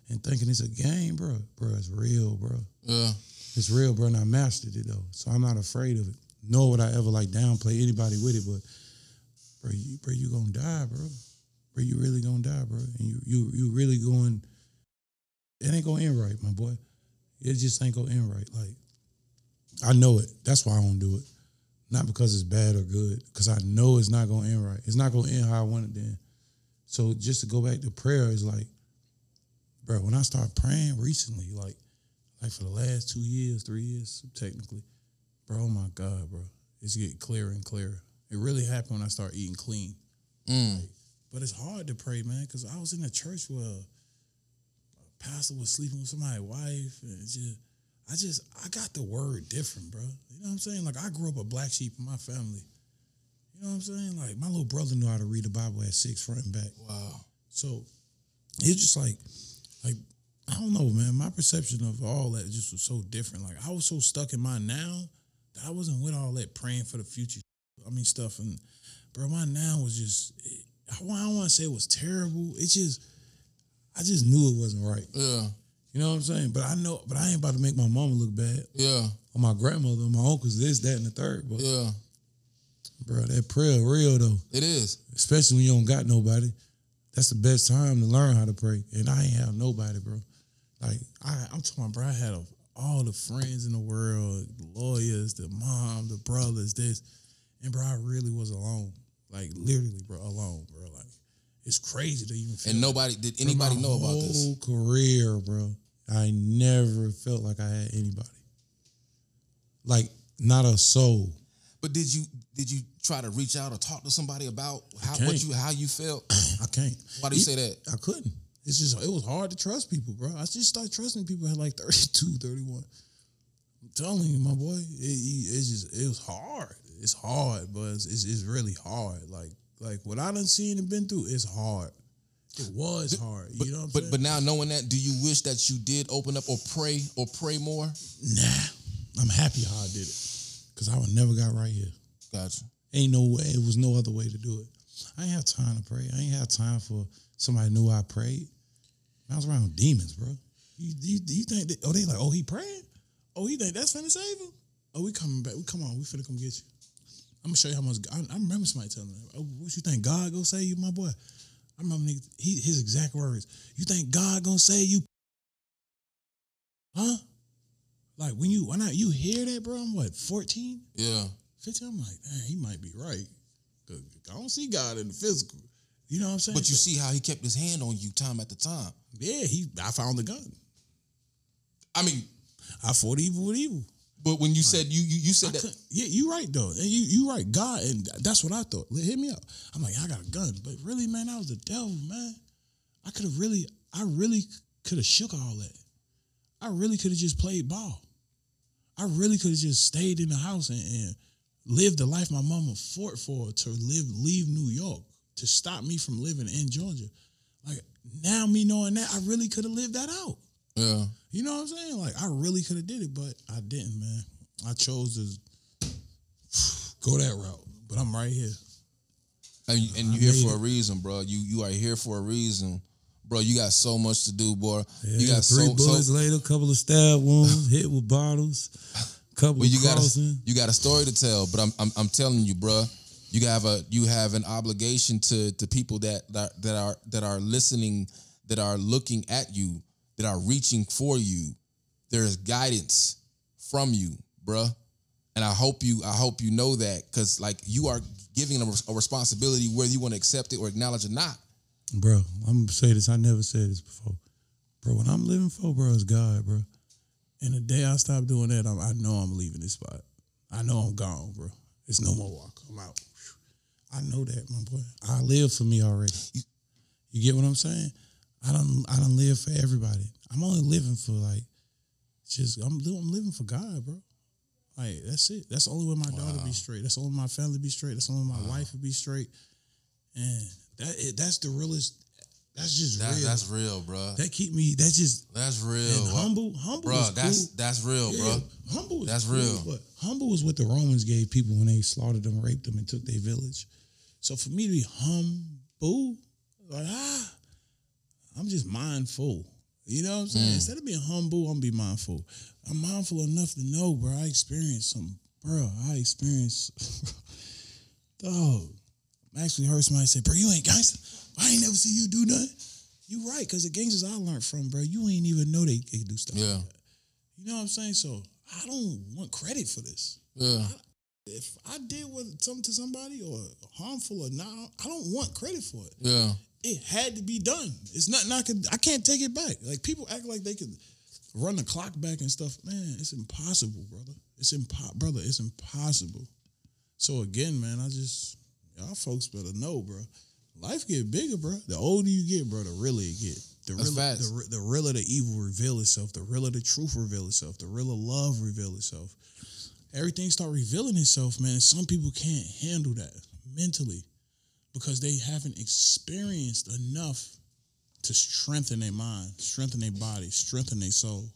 and thinking it's a game, bro. Bro, it's real, bro. Yeah. It's real, bro, and I mastered it though. So I'm not afraid of it. Nor would I ever like downplay anybody with it, but bro, you bro, you gonna die, bro. Bro, you really gonna die, bro. And you you you really going it ain't gonna end right, my boy. It just ain't gonna end right. Like I know it. That's why I don't do it. Not because it's bad or good, because I know it's not gonna end right. It's not gonna end how I want it to end. So just to go back to prayer is like, bro, when I start praying recently, like like for the last two years, three years, technically, bro. Oh my God, bro, it's getting clearer and clearer. It really happened when I started eating clean. Mm. But it's hard to pray, man, because I was in a church where a pastor was sleeping with somebody's wife, and just, I just, I got the word different, bro. You know what I'm saying? Like I grew up a black sheep in my family. You know what I'm saying? Like my little brother knew how to read the Bible at six front and back. Wow. So it's just like, like I don't know, man. My perception of all that just was so different. Like I was so stuck in my now that I wasn't with all that praying for the future. I mean stuff, and bro, my now was just. I don't want to say it was terrible. It just, I just knew it wasn't right. Yeah. You know what I'm saying? But I know, but I ain't about to make my mama look bad Yeah. or my grandmother or my uncles. This, that, and the third. But Yeah. bro, that prayer real though. It is. Especially when you don't got nobody. That's the best time to learn how to pray. And I ain't have nobody, bro. Like I, I'm talking, about, bro. I had a, all the friends in the world, the lawyers, the mom, the brothers, this, and bro, I really was alone. Like literally, bro, alone, bro. Like it's crazy to even feel. And nobody did anybody know about this? Whole career, bro. I never felt like I had anybody. Like not a soul. But did you did you try to reach out or talk to somebody about how what you how you felt? <clears throat> I can't. Why do you say that? I couldn't. It's just it was hard to trust people, bro. I just started trusting people at like <laughs> 32, 31. I'm telling you, my boy, it, it's just it was hard. It's hard, but it's, it's, it's really hard. Like like what I done seen and been through, it's hard. It was hard. But you know what I'm but saying? but now knowing that, do you wish that you did open up or pray or pray more? nah, I'm happy how I did it. Cause I would never got right here. Gotcha. Ain't no way. It was no other way to do it. I ain't have time to pray. I ain't have time for somebody knew I prayed. I was around demons, bro. You, you, you think? That, oh, they like, oh, he praying? Oh, he think that's finna save him? Oh, we coming back. We come on. We finna come get you. I'm gonna show you how much. I, I remember somebody telling me, "Oh, what you think God gonna save you, my boy?" I remember he, his exact words. You think God gonna save you? Huh? Like when you when I you hear that, bro? I'm what 14, Yeah. 15. I'm like, man, he might be right. 'Cause I don't see God in the physical. You know what I'm saying? But you So- see how he kept his hand on you time after time. yeah, he. I found the gun. I mean, I fought evil with evil. But when you said you you, you said I that yeah, you right though. And you you right. God, and that's what I thought. Hit me up. I'm like, I got a gun, but really, man, I was the devil, man. I could have really, I really could have shook all that. I really could have just played ball. I really could have just stayed in the house and, and lived the life my mama fought for to live, leave New York to stop me from living in Georgia. Like now, me knowing that, I really could have lived that out. Yeah. You know what I'm saying? Like I really could have did it, but I didn't, man. I chose to <sighs> go that route. But I'm right here. And, you- and you I here for a reason, bro. You you are here for a reason, bro. You got so much to do, boy. you Yeah, got three so, bullets so later, couple of stab wounds, <laughs> hit with bottles, couple Well, you of got a, you got a story to tell, but I'm I'm, I'm telling you, bro. you have a you have an obligation to to people that that that are that are listening, that are looking at you, that are reaching for you. There's guidance from you, bruh, and I hope you I hope you know that because like you are giving them a responsibility whether you want to accept it or acknowledge it or not. Bro, I'm gonna say this. I never said this before. Bro, what I'm living for, bro, is God, bro. And the day I stop doing that, I'm, I know I'm leaving this spot. I know I'm gone, bro. It's no more walk. I'm out. I know that, my boy. I live for me already. You get what I'm saying? I don't. I don't live for everybody. I'm only living for like, just I'm. I'm living for God, bro. Like that's it. That's the only way my daughter be straight. That's the only way my family be straight. That's the only way my wife will be straight. And that it, that's the realest. That's just That, real. That's real, bruh. that keep me. That just That's real, humble. Humble, bro. is That's cool. that's real, Yeah, bro. Humble is That's cool, real. But humble is what the Romans gave people when they slaughtered them, raped them, and took their village. So for me to be humble, like ah, I'm just mindful. You know what I'm saying? Mm. Instead of being humble, I'm be mindful. I'm mindful enough to know, bro. I experienced some, bro. I experienced, <laughs> dog. I actually heard somebody say, "Bro, you ain't gangster. I ain't never see you do nothing." You right, cause the gangsters I learned from, bro, you ain't even know they, they do stuff. Yeah, Like that. You know what I'm saying? So I don't want credit for this. yeah. If I did what something to somebody or harmful or not, I don't want credit for it. Yeah. It had to be done. It's nothing I could. I can't take it back. Like people act like they could run the clock back and stuff. Man, it's impossible, brother. It's impo- brother. It's impossible. So again, man, I just y'all folks better know, bro. Life get bigger, bro. The older you get, bro, the realer it get. The realer, the, the realer the evil reveal itself. The realer the truth reveal itself. The realer love reveal itself. Everything start revealing itself, man. And some people can't handle that. mentally because they haven't experienced enough to strengthen their mind, strengthen their body, strengthen their soul.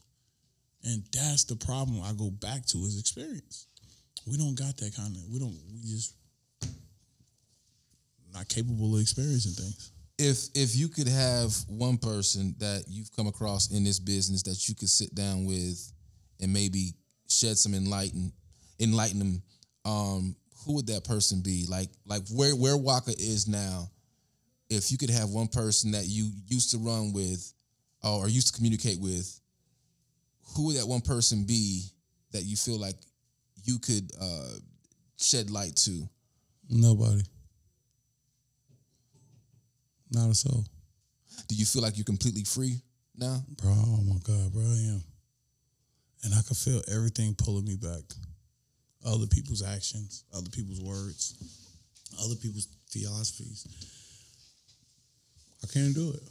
And that's the problem I go back to is experience. We don't got that kind of, we don't, we just not capable of experiencing things. if if you could have one person that you've come across in this business that you could sit down with and maybe shed some enlighten enlighten them um who would that person be like like where where Waka is now if you could have one person that you used to run with or used to communicate with who would that one person be that you feel like you could uh shed light to Nobody. Not a soul. do you feel like you're completely free now Bro, oh my God, bro, I am. And I can feel everything pulling me back. Other people's actions, other people's words, other people's philosophies. I can't do it.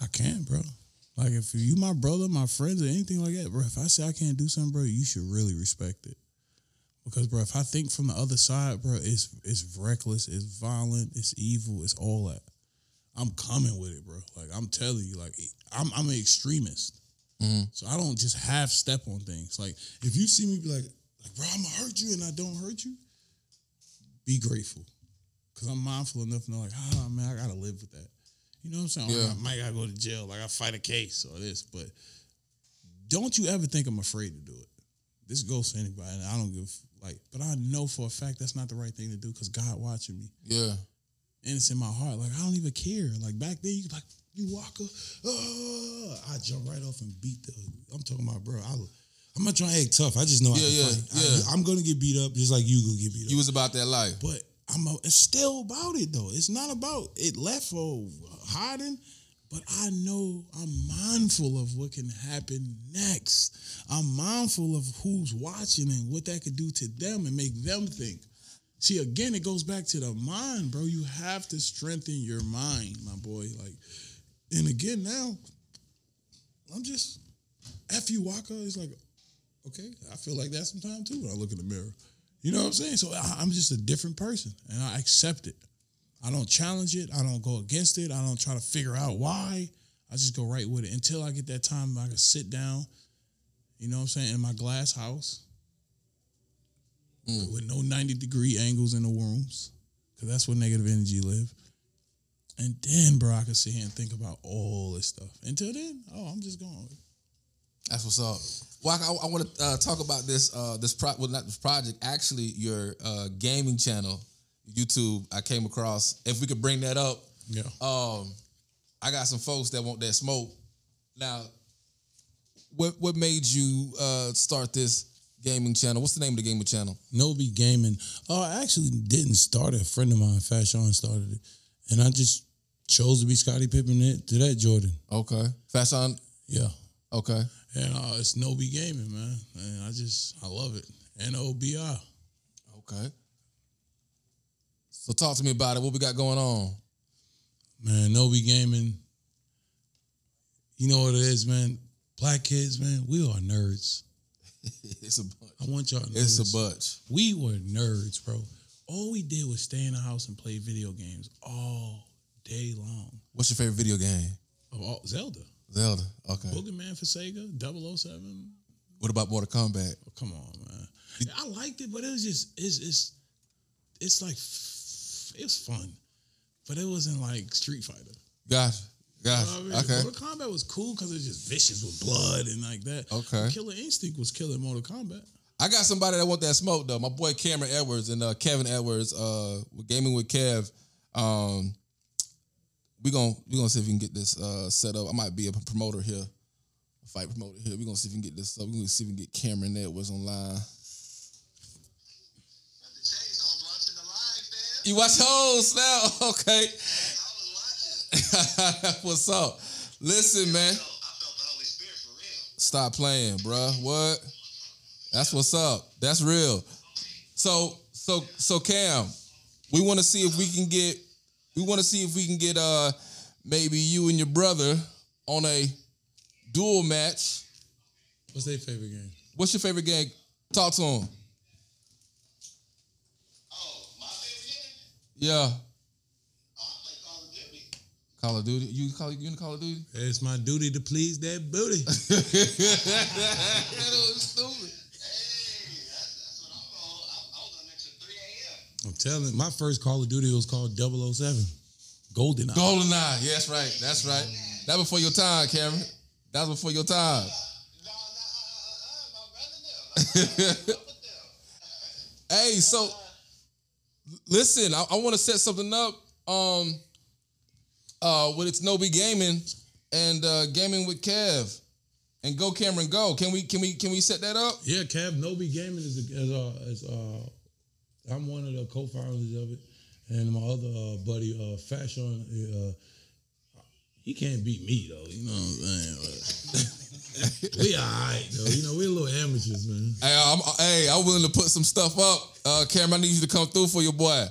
I can't, bro. Like if you my brother, my friends, or anything like that, bro. If I say I can't do something, bro, you should really respect it. Because, bro, if I think from the other side, bro, it's it's reckless, it's violent, it's evil, it's all that. I'm coming with it, bro. Like I'm telling you, like I'm I'm an extremist. Mm-hmm. So I don't just half step on things. Like if you see me be like, like, bro, I'm gonna hurt you and I don't hurt you, be grateful. Cause I'm mindful enough to know, like, ah man, I gotta live with that. You know what I'm saying? Yeah. I might gotta go to jail, like I fight a case or this, but don't you ever think I'm afraid to do it. This goes to anybody, and I don't give like, but I know for a fact that's not the right thing to do because God watching me yeah and it's in my heart. Like I don't even care. Like back then, you like you Waka, uh, I jump right off and beat the. I'm talking about, bro. I, I'm not trying to act tough. I just know I Yeah, can yeah, fight. yeah. I, am gonna get beat up just like you gonna get beat up. you was about that life but I'm a, it's still about it though. It's not about it left or hiding. But I know I'm mindful of what can happen next. I'm mindful of who's watching and what that could do to them and make them think. See, again, it goes back to the mind, bro. You have to strengthen your mind, my boy. Like, and again, now, I'm just F you Waka is like, okay, I feel like that sometimes too when I look in the mirror. You know what I'm saying? So I, I'm just a different person and I accept it. I don't challenge it. I don't go against it. I don't try to figure out why. I just go right with it until I get that time I can sit down, you know what I'm saying, in my glass house mm. with no 90 degree angles in the rooms, because that's where negative energy live. And then, bro, I can sit here and think about all this stuff. Until then, oh, I'm just going. That's what's up. Well, I, I want to uh, talk about this. Uh, this pro- well, not this project. Actually, your uh, gaming channel, YouTube. I came across. If we could bring that up, Yeah. um, I got some folks that want that smoke. Now, what what made you uh, start this gaming channel? What's the name of the gaming channel? Nobi Gaming. Oh, I actually didn't start it. A friend of mine, Fashion, started it. And I just chose to be Scottie Pippen it to that Jordan. Okay, Fashion. Yeah. Okay, And uh, it's Nobi Gaming, man. And I just, I love it. N O B I. okay. So talk to me about it. What we got going on? Man, Nobi Gaming. You know what it is, man? Black kids, man, we are nerds. <laughs> it's a bunch. I want y'all to know It's a bunch. We were nerds, bro. All we did was stay in the house and play video games all day long. What's your favorite video game? Of all, Zelda. Zelda. Okay. Boogerman for Sega, 007. What about Mortal Kombat? Oh, come on, man. I liked it, but it was just it's it's it's like it's fun, but it wasn't like Street Fighter. Gotcha. Gotcha. You know I mean? okay. Mortal Kombat was cool because it was just vicious with blood and like that. Okay. Killer Instinct was killing Mortal Kombat. I got somebody that want that smoke though. My boy Cameron Edwards and uh, Kevin Edwards, uh, with gaming with Kev. Um, we gonna we gonna see if we can get this uh, set up. I might be a promoter here, a fight promoter here. We're gonna see if we can get this. up. We're gonna see if we can get Cameron Edwards online. The Chase, I was watching the live, man. You watch hoes <laughs> now, okay? I was watching. <laughs> What's up? Listen, man. I felt the Holy Spirit for real. Stop playing, bruh. What? That's what's up. That's real. So, so, so, Cam, we want to see if we can get. We want to see if we can get uh maybe you and your brother on a duel match. What's their favorite game? What's your favorite game? Talk to him. Oh, my favorite game? Yeah. Oh, I play Call of Duty. Call of Duty. You call you in Call of Duty? It's my duty to please that booty. <laughs> <laughs> that was stupid. Hey, that's, that's what I'm on. I, I was on there till 3 a.m. I'm telling my first Call of Duty was called 007. GoldenEye. Golden Eye. Yeah, that's right. That's right. That before your time, Cameron. That was before your time. No, no, uh, uh, uh, my brother knew. Up them. Hey, so listen, I, I want to set something up. Um, uh, with it's Nobi Gaming and uh, gaming with Kev and Go Cameron Go. Can we can we can we set that up? Yeah, Cav Nobi Gaming is, is, uh, is uh, I'm one of the co-founders of it, and my other uh, buddy, uh, Fashion, uh, he can't beat me though. You know what I'm saying? <laughs> we all right though. You know, we're a little amateurs, man. Hey, I'm hey, I'm willing to put some stuff up. Uh, Cameron, I need you to come through for your boy.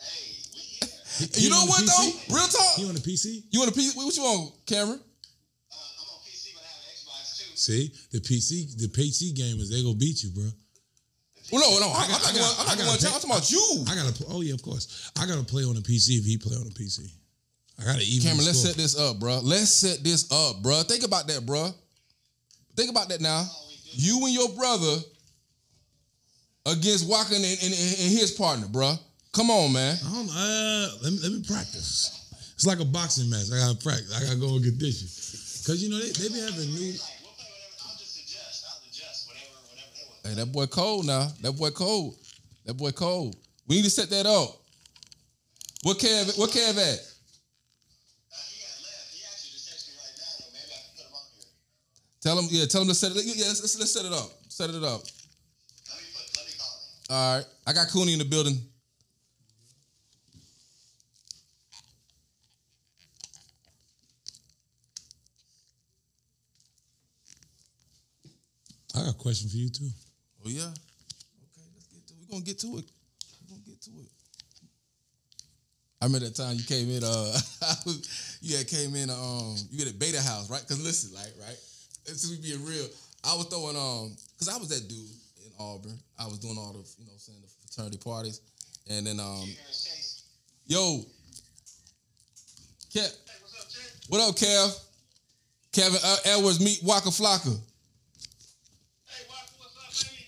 Hey, we here. You know what PC? though? Real talk. You on the PC? You want a PC? What you want, Cameron? Uh, I'm on PC, but I have an Xbox too. See, the PC, the PC gamers, they gonna beat you, bro. Well, no, no, I, am not I going. I'm not talk I'm talking about you. I gotta. pl- Oh yeah, of course. I gotta play on the PC if he play on the PC. I gotta even. Cameron, let's set this up, bro. Let's set this up, bro. Think about that, bro. Think about that now. You and your brother against Waka and, and, and his partner, bro. Come on, man. I don't, uh, let me let me practice. It's like a boxing match. I gotta practice. I gotta go and condition. Cause you know they, they be having new. Like, we'll play whatever. I'll just adjust. I'll adjust whatever, whatever they want. Hey, that boy cold now. That boy cold. That boy cold. We need to set that up. What Kev? What Kev at? He had left. He actually just texted me right now. Maybe I can put him on here. Tell him. Yeah, tell him to set it. Yeah, let's, let's, set it up. Set it up. Put. All right. I got Cooney in the building. I got a question for you too. Oh yeah. Okay, let's get to it. We're gonna get to it. We're gonna get to it. I remember that time you came in, uh <laughs> you had came in um you had a beta house, right? Cause listen, like, right? This is being real. I was throwing um cause I was that dude in Auburn. I was doing all the, you know saying, the fraternity parties. And then um yo, Kev, what up, Kev? Kevin uh, Edwards meet Waka Flocka. Hey, Waka, what's up, baby?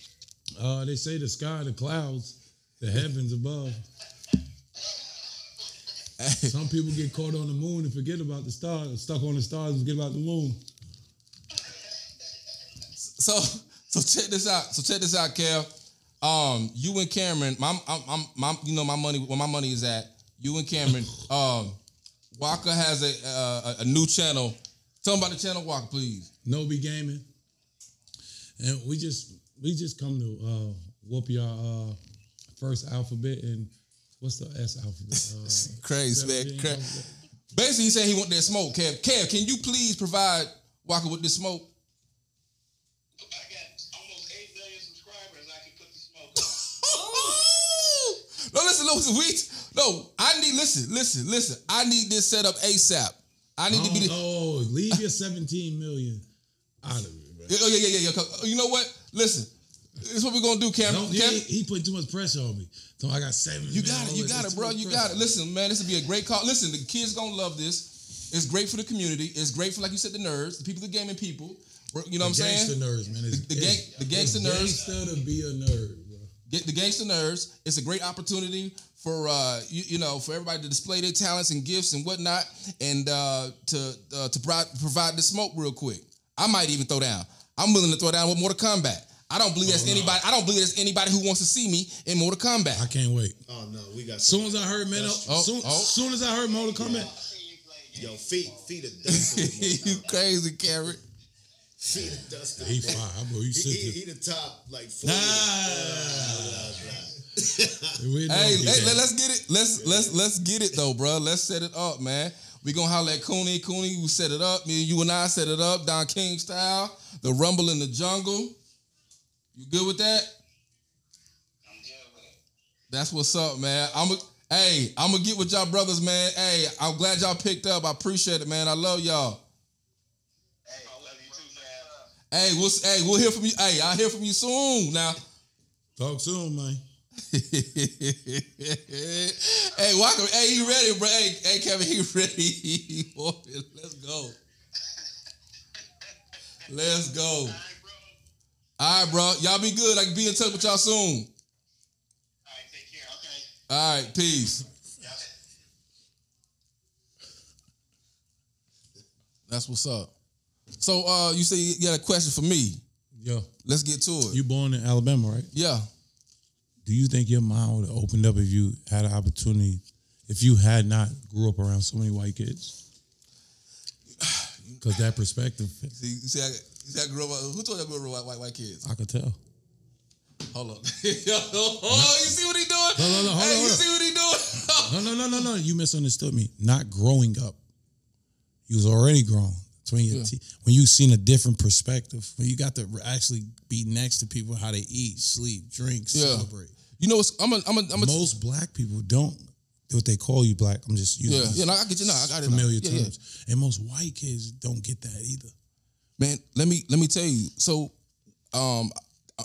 Uh, they say the sky, the clouds, the heavens above. Some people get caught on the moon and forget about the stars, stuck on the stars and forget about the moon. So so check this out. So check this out, Kev. Um, you and Cameron, my, I'm, I'm, my, you know my money where my money is at. You and Cameron. <laughs> Um, Waka has a, uh, a a new channel. Tell them about the channel, Waka, please. Nobi Gaming, and we just we just come to uh, whoop your uh, first alphabet and what's the S alphabet? <laughs> Uh, Crazy, man. 17 Cra- alphabet. Basically, he said he want that smoke. Kev, Kev, can you please provide Waka with this smoke? I got almost 8 million subscribers. I can put the smoke on. no, listen, listen, we no. I need listen, listen, listen. I need this set up ASAP. I need to be the, Oh, leave your 17 million out of it, bro. Oh yeah, yeah, yeah, yeah. 'Cause, You know what? Listen, this is what we're gonna do, Cameron. Don't, he, Cameron, he put too much pressure on me. So I got seven. you got it, you got it, bro. You got it. Listen, man, this will be a great call. Listen, the kids gonna love this. It's great for the community. It's great for, like you said, the nerds, the people, the gaming people. You know what I'm saying? Gangster nerds, man. It's, The- the gang- the gangster nerds. Gangster to be a nerd, bro. Get the gangster nerds. It's a great opportunity for uh, you, you know for everybody to display their talents and gifts and whatnot, and uh, to uh, to provide provide the smoke real quick. I might even throw down. I'm willing to throw down with Mortal Kombat. I don't believe there's oh, anybody. I don't believe there's anybody who wants to see me in Mortal Kombat. I can't wait. Oh no, we got. As soon as I heard, man, That's- Oh, soon, oh. soon as I heard Mortal Kombat, I seen you play Yo, feet, feet of dust. you <laughs> crazy, Carrot. feet of dust. he fine, bro. You He, he, he the top like four. <laughs> We know Hey, hey, let, us get it. Let's let's let's get it though, bro. Let's set it up, man. We gonna holler at Cooney. Cooney, you set it up. Me, you and I set it up, Don King style. The rumble in the jungle. You good with that? I'm good with it. That's what's up, man. I'm a, hey, I'm gonna get with y'all brothers, man. Hey, I'm glad y'all picked up. I appreciate it, man. I love y'all. Hey, I love you too, man. Hey, we'll hey, we'll hear from you. Hey, I'll hear from you soon. Now, Talk soon, man. <laughs> hey, Waka, hey, you ready, bro. Hey, hey, Kevin, <laughs> he ready. Let's go. Let's go. All right, bro. All right, bro. Y'all be good. I can be in touch with y'all soon. All right, take care. Okay. All right, peace. Yeah. That's what's up. So, uh, you say you got a question for me. Yo, Let's get to it. you born in Alabama, right? yeah. Do you think your mind would have opened up if you had an opportunity, if you had not grew up around so many white kids? <sighs> Because that perspective, <laughs> See, you see, I, see, I grew up. Who told you I grew up with white, white, white kids? I could tell. Hold up. <laughs> oh, you see what he doing? No, no, no, hold hey, on, you hold on. see what he doing? No, no, no, no, no. You misunderstood me. Not growing up. You was already grown. When you when you seen a different perspective. When you got to actually be next to people, how they eat, sleep, drink, Yeah. celebrate. You know, what's, I'm a, I'm a, I'm a, Most black people don't. What they call you black. I'm just using yeah, yeah. No, I get you now. I got it. familiar Yeah, yeah. terms. And most white kids don't get that either. man let me let me tell you so um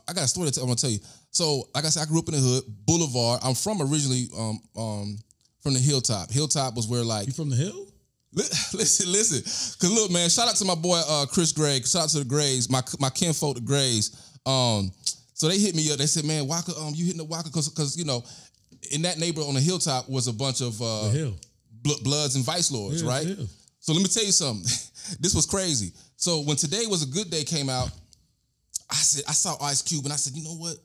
I- got a story to tell, i'm gonna tell you so like i said i grew up in the hood boulevard i'm from originally um um from the hilltop hilltop was where like You from the hill? <laughs> listen listen because look man shout out to my boy uh chris gregg shout out to the grays my my kinfolk the grays um so they hit me up they said man Walker um you hitting the Walker because because you know in that neighborhood on the hilltop was a bunch of uh bl- bloods and vice lords Yeah, right so let me tell you something. <laughs> this was crazy. So when today was a good day came out, I said I saw Ice Cube and I said, you know what?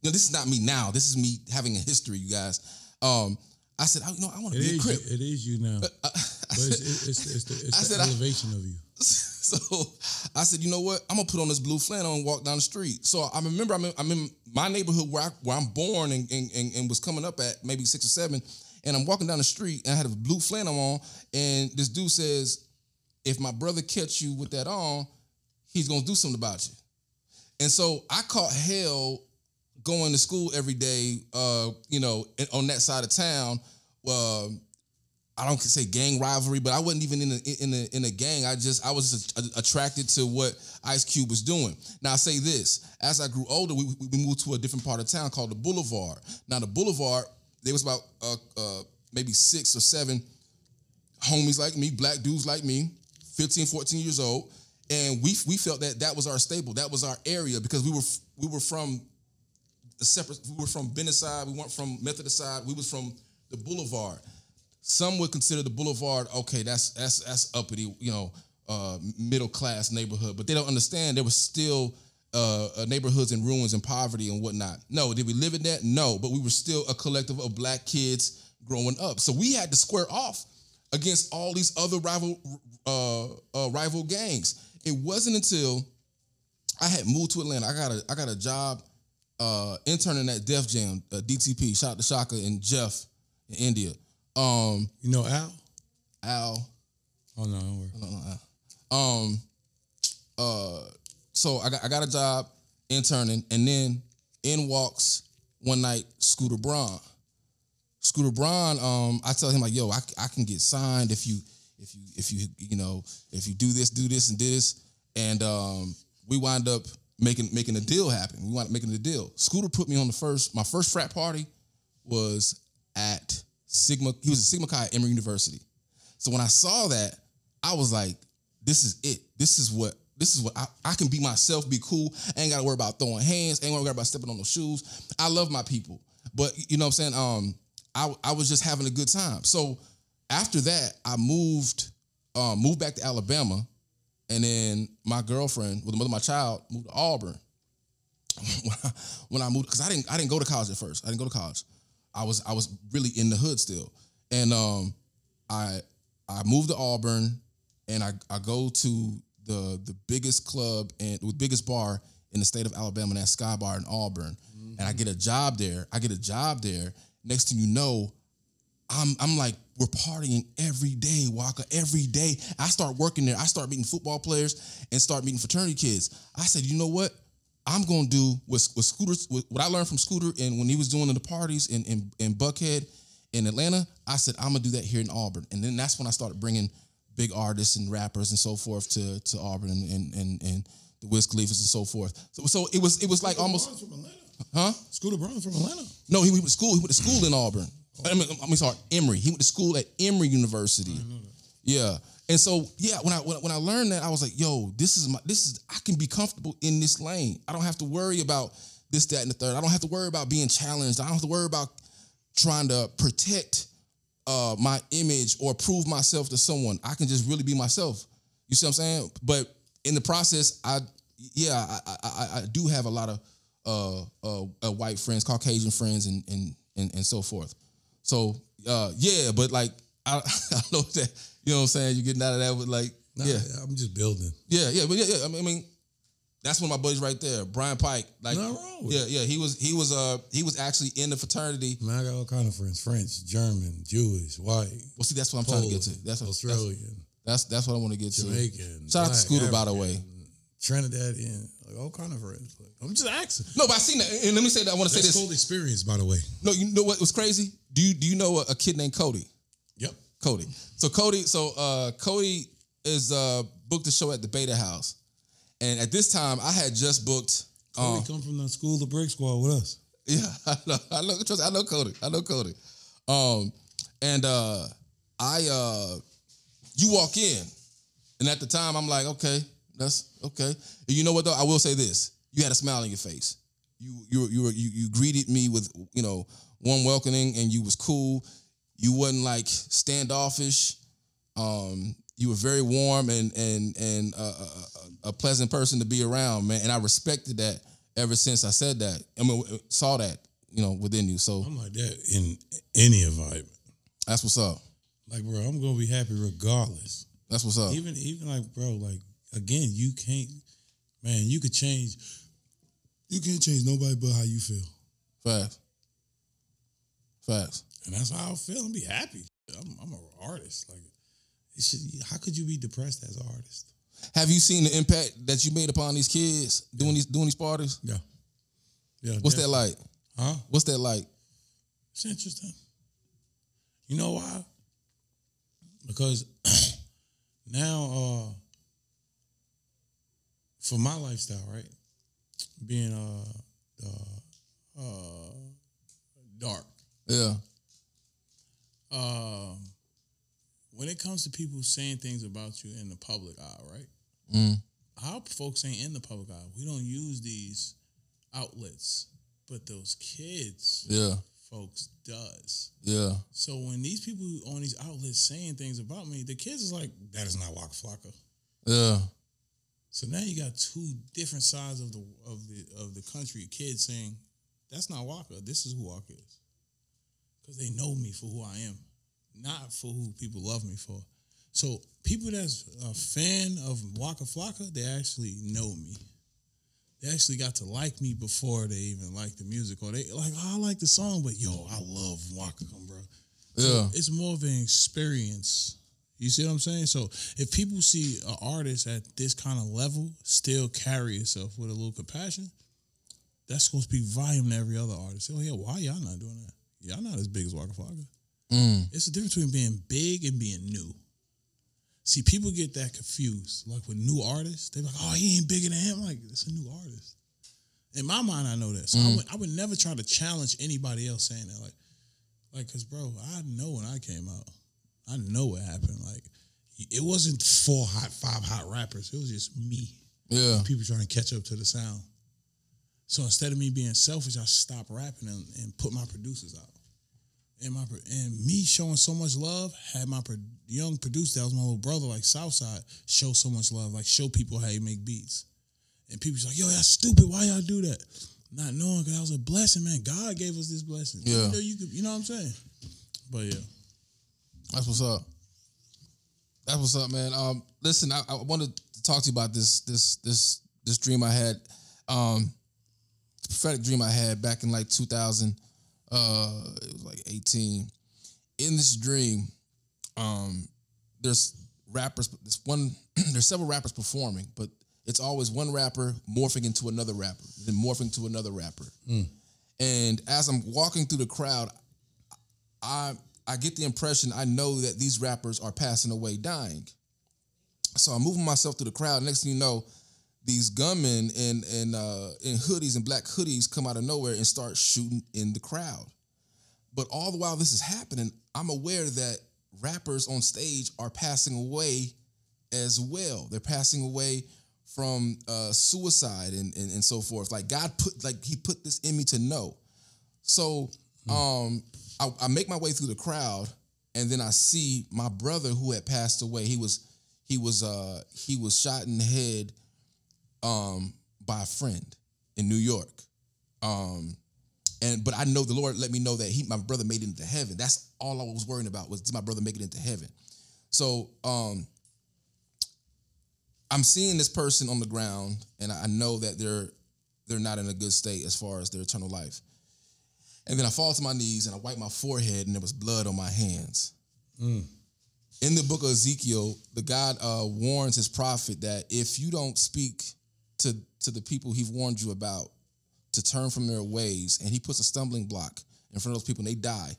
You know, this is not me now. This is me having a history, you guys. Um, I said, I, you know, I want to be a crip. you, it is you now. I, I <laughs> But it's, it's, it's, it's the, it's I the said elevation of you. <laughs> <laughs> so I said, you know what? I'm gonna put on this blue flannel and walk down the street. So I remember I'm in, I'm in my neighborhood where I where I'm born and, and, and, was coming up at maybe six or seven, and I'm walking down the street and I had a blue flannel on, and this dude says, if my brother catch you with that on, he's gonna do something about you. And so I caught hell going to school every day, uh, you know, on that side of town. Um, I don't say gang rivalry, but I wasn't even in a in a in a gang. I just I was just a- attracted to what Ice Cube was doing. Now I say this: as I grew older, we, we moved to a different part of town called the Boulevard. Now the Boulevard, there was about uh, uh, maybe six or seven homies like me, black dudes like me, 15, 14 years old, and we we felt that that was our staple, that was our area because we were we were from a separate. We were from Bennett side. We weren't from Methodist side. We was from the Boulevard. Some would consider the Boulevard okay. That's that's that's uppity, you know, uh, middle class neighborhood. But they don't understand there was still uh, uh, neighborhoods in ruins and poverty and whatnot. No, did we live in that? No, but we were still a collective of black kids growing up. So we had to square off against all these other rival uh, uh, rival gangs. It wasn't until I had moved to Atlanta. I got a I got a job uh, interning at Def Jam, DTP. Shout out to Shaka and Jeff in India. Um, You know Al? Al, Oh no, don't worry. no, no, Al. Um, uh, so I got I got a job interning, and then in walks one night Scooter Braun. Scooter Braun, um, I tell him like, yo, I, I can get signed if you if you if you you know if you do this, do this, and do this, and um, we wind up making making a deal happen. We wound up making the deal. Scooter put me on the first. My first frat party was at Sigma. He was a Sigma Chi at Emory University. So when I saw that, I was like, this is it. This is what this is what I, I can be myself, be cool. Ain't gotta worry about throwing hands, ain't gotta worry about stepping on those shoes. I love my people. But you know what I'm saying? Um, I I was just having a good time. So after that, I moved, um, moved back to Alabama, and then my girlfriend, with the mother of my child, moved to Auburn. <laughs> when, I, when I moved, because I didn't I didn't go to college at first. I didn't go to college. I was I was really in the hood still, and um, I I moved to Auburn, and I I go to the the biggest club and the biggest bar in the state of Alabama, and that's Sky Bar in Auburn, and I get a job there. I get a job there. Next thing you know, I'm I'm like we're partying every day, Waka. Every day, I start working there. I start meeting football players and start meeting fraternity kids. I said, you know what? I'm gonna do what what Scooter what I learned from Scooter and when he was doing the parties in in, in Buckhead in Atlanta. I said I'm gonna do that here in Auburn, and then that's when I started bringing big artists and rappers and so forth to to Auburn and and and, and the Wiz Khalifa's and so forth. So so it was it was like almost from Atlanta. Huh? Scooter Braun from Atlanta. No, he went to school. He went to school in Auburn. I mean, I mean, sorry, Emory. He went to school at Emory University. Yeah, and so yeah, when I when, when I learned that, I was like, yo, this is my this is I can be comfortable in this lane. I don't have to worry about this, that, and the third. I don't have to worry about being challenged. I don't have to worry about trying to protect uh, my image or prove myself to someone. I can just really be myself. You see what I'm saying? But in the process, I yeah, I I, I, I do have a lot of uh, uh, uh, white friends, Caucasian friends, and and and, and so forth. So uh, yeah, but like <laughs> I, I know that you know what I'm saying. You're getting out of that with like Nah, yeah, I'm just building. yeah, yeah, but yeah, yeah. I mean, I mean, that's one of my buddies right there, Brian Pike. Like, Nothing wrong yeah, yeah. He was he was uh he was actually in the fraternity. Man, I got all kind of friends: French, German, Jewish, white, Well, see, that's what I'm trying to get to. That's what, Australian, that's that's what I want to get to. Jamaican. Shout out to Scooter, by the way. African, Trinidadian, like all kind of friends. Like, I'm just asking. No, but I seen that, and let me say that. I want to say this. cool experience, by the way. No, you know what was crazy? Do you do you know a, a kid named Cody? Cody. So Cody, so uh Cody is uh booked a show at the Beta House. And at this time I had just booked Cody um, come from the school, the brick squad with us. yeah, <laughs> I know, I know trust I know Cody. I know Cody. Um and uh I uh you walk in and at the time I'm like, okay, that's okay. And you know what though? I will say this. You had a smile on your face. You you you were, you, you greeted me with, you know, warm welcoming and you was cool. You wasn't like standoffish. Um, you were very warm and and and uh, a, a, a pleasant person to be around, man. And I respected that ever since I said that. I mean, saw that you know within you. So I'm like that in any environment. that's what's up. Like, bro, I'm gonna be happy regardless. That's what's up. Even even like, bro, like again, you can't, man. You could change. You can't change nobody but how you feel, Facts. Facts. And that's how I feel. And be happy. I'm, I'm an artist. Like, it should, how could you be depressed as an artist? Have you seen the impact that you made upon these kids doing these doing these parties? Yeah. Yeah. What's that like? Huh? What's that like? It's interesting. You know why? Because <clears throat> now, uh, for my lifestyle, right, being uh, uh, uh dark, Yeah. Um, when it comes to people saying things about you in the public eye, right? Mm. Our folks ain't in the public eye. We don't use these outlets, but those kids, Yeah. folks, does. Yeah. So when these people on these outlets saying things about me, the kids is like, that is not Waka Flocka. Yeah. so now you got two different sides of the of the of the country. Kids saying, "That's not Waka. This is who Waka is," because they know me for who I am, not for who people love me for. So people that's a fan of Waka Flocka, they actually know me. They actually got to like me before they even like the music, or they like, oh, I like the song, but yo, I love Waka, bro. Yeah. It's more of an experience. You see what I'm saying? So if people see an artist at this kind of level still carry itself with a little compassion, that's supposed to be volume to every other artist. Oh yeah, why y'all not doing that? Y'all not as big as Waka Flocka. Mm. It's the difference between being big and being new. See, people get that confused. Like with new artists, they're like, "Oh, he ain't bigger than him." Like it's a new artist. In my mind, I know that. So I, would, I would never try to challenge anybody else saying that. Like, like, cause bro, I know when I came out, I know what happened. Like, it wasn't four hot, five hot rappers. It was just me. Yeah. People trying to catch up to the sound. So instead of me being selfish, I stopped rapping and, and put my producers out. And my and me showing so much love had my pro- young producer that was my little brother like Southside show so much love like show people how you make beats, and people's like yo that's stupid why y'all do that, not knowing because that was a blessing man God gave us this blessing Yeah. you know you could you know what I'm saying, but yeah That's what's up. That's what's up, man. Um, listen, I, I wanted to talk to you about this this this this dream I had. Um, prophetic dream I had back in like 2000. Uh, it was like 18. In this dream, um, there's rappers. There's one. <clears throat> there's several rappers performing, but it's always one rapper morphing into another rapper, then morphing to another rapper. And as I'm walking through the crowd, I I get the impression I know that these rappers are passing away, dying. So I'm moving myself through the crowd. Next thing you know, these gunmen in in uh, in hoodies and black hoodies come out of nowhere and start shooting in the crowd. But all the while this is happening, I'm aware that rappers on stage are passing away as well. They're passing away from uh, suicide and, and and so forth. Like God put like He put this in me to know. So um, I, I make my way through the crowd, and then I see my brother who had passed away. He was he was uh he was shot in the head um by a friend in New York. Um and but I know the Lord let me know that he my brother made it into heaven. That's all I was worrying about was did my brother make it into heaven. So um I'm seeing this person on the ground and I know that they're they're not in a good state as far as their eternal life. And then I fall to my knees and I wipe my forehead and there was blood on my hands. In the book of Ezekiel, the God uh, warns his prophet that if you don't speak to, to the people he's warned you about to turn from their ways, and he puts a stumbling block in front of those people and they die,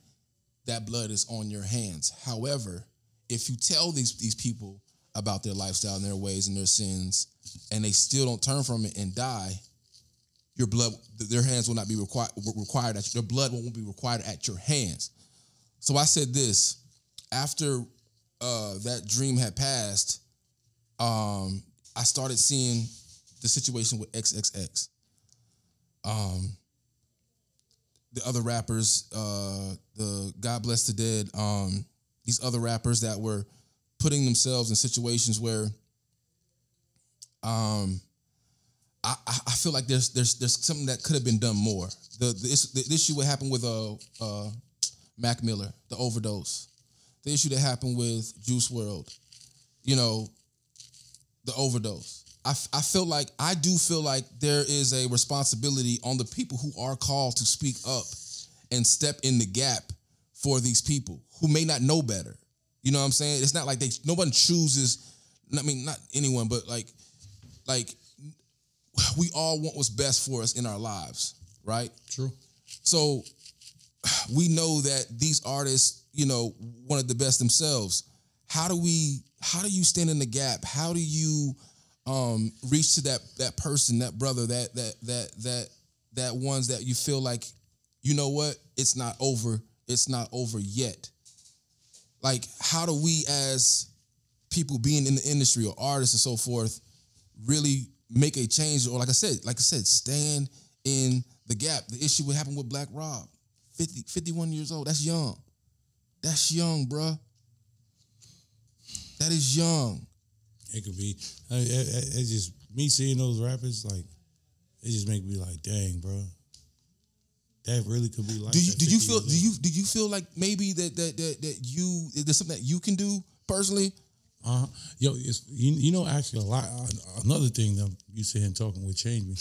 that blood is on your hands. However, if you tell these, these people about their lifestyle and their ways and their sins, and they still don't turn from it and die, your blood, their hands will not be required. Required at your blood won't be required at your hands. So I said this after uh, that dream had passed. Um, I started seeing the situation with XXX. Um, the other rappers, uh, the God Bless the Dead, um, these other rappers that were putting themselves in situations where um, I, I feel like there's there's there's something that could have been done more. The the, the issue what happened with uh, uh Mac Miller, the overdose, the issue that happened with Juice WRLD, you know, the overdose. I, f- I feel like I do feel like there is a responsibility on the people who are called to speak up and step in the gap for these people who may not know better. You know what I'm saying? It's not like they no one chooses. I mean, not anyone, but like like we all want what's best for us in our lives, right? True. So we know that these artists, you know, wanted the best themselves. How do we how do you stand in the gap? How do you um reach to that that person, that brother, that that that that that ones that you feel like, you know what, it's not over, it's not over yet. Like, how do we as people being in the industry or artists and so forth really make a change or like I said, like I said, stand in the gap. The issue what happened with Black Rob, 50, 51 years old. That's young. That's young, bruh. That is young. It could be. I, I, I- it's just me seeing those rappers. Like, it just make me like, dang, bro. That really could be like. Do you do you feel do you do you feel like maybe that that that, that you there's something that you can do personally? Uh-huh. Yo, it's, you, you know, actually, a lot. Uh, another thing that you saying talking would change me.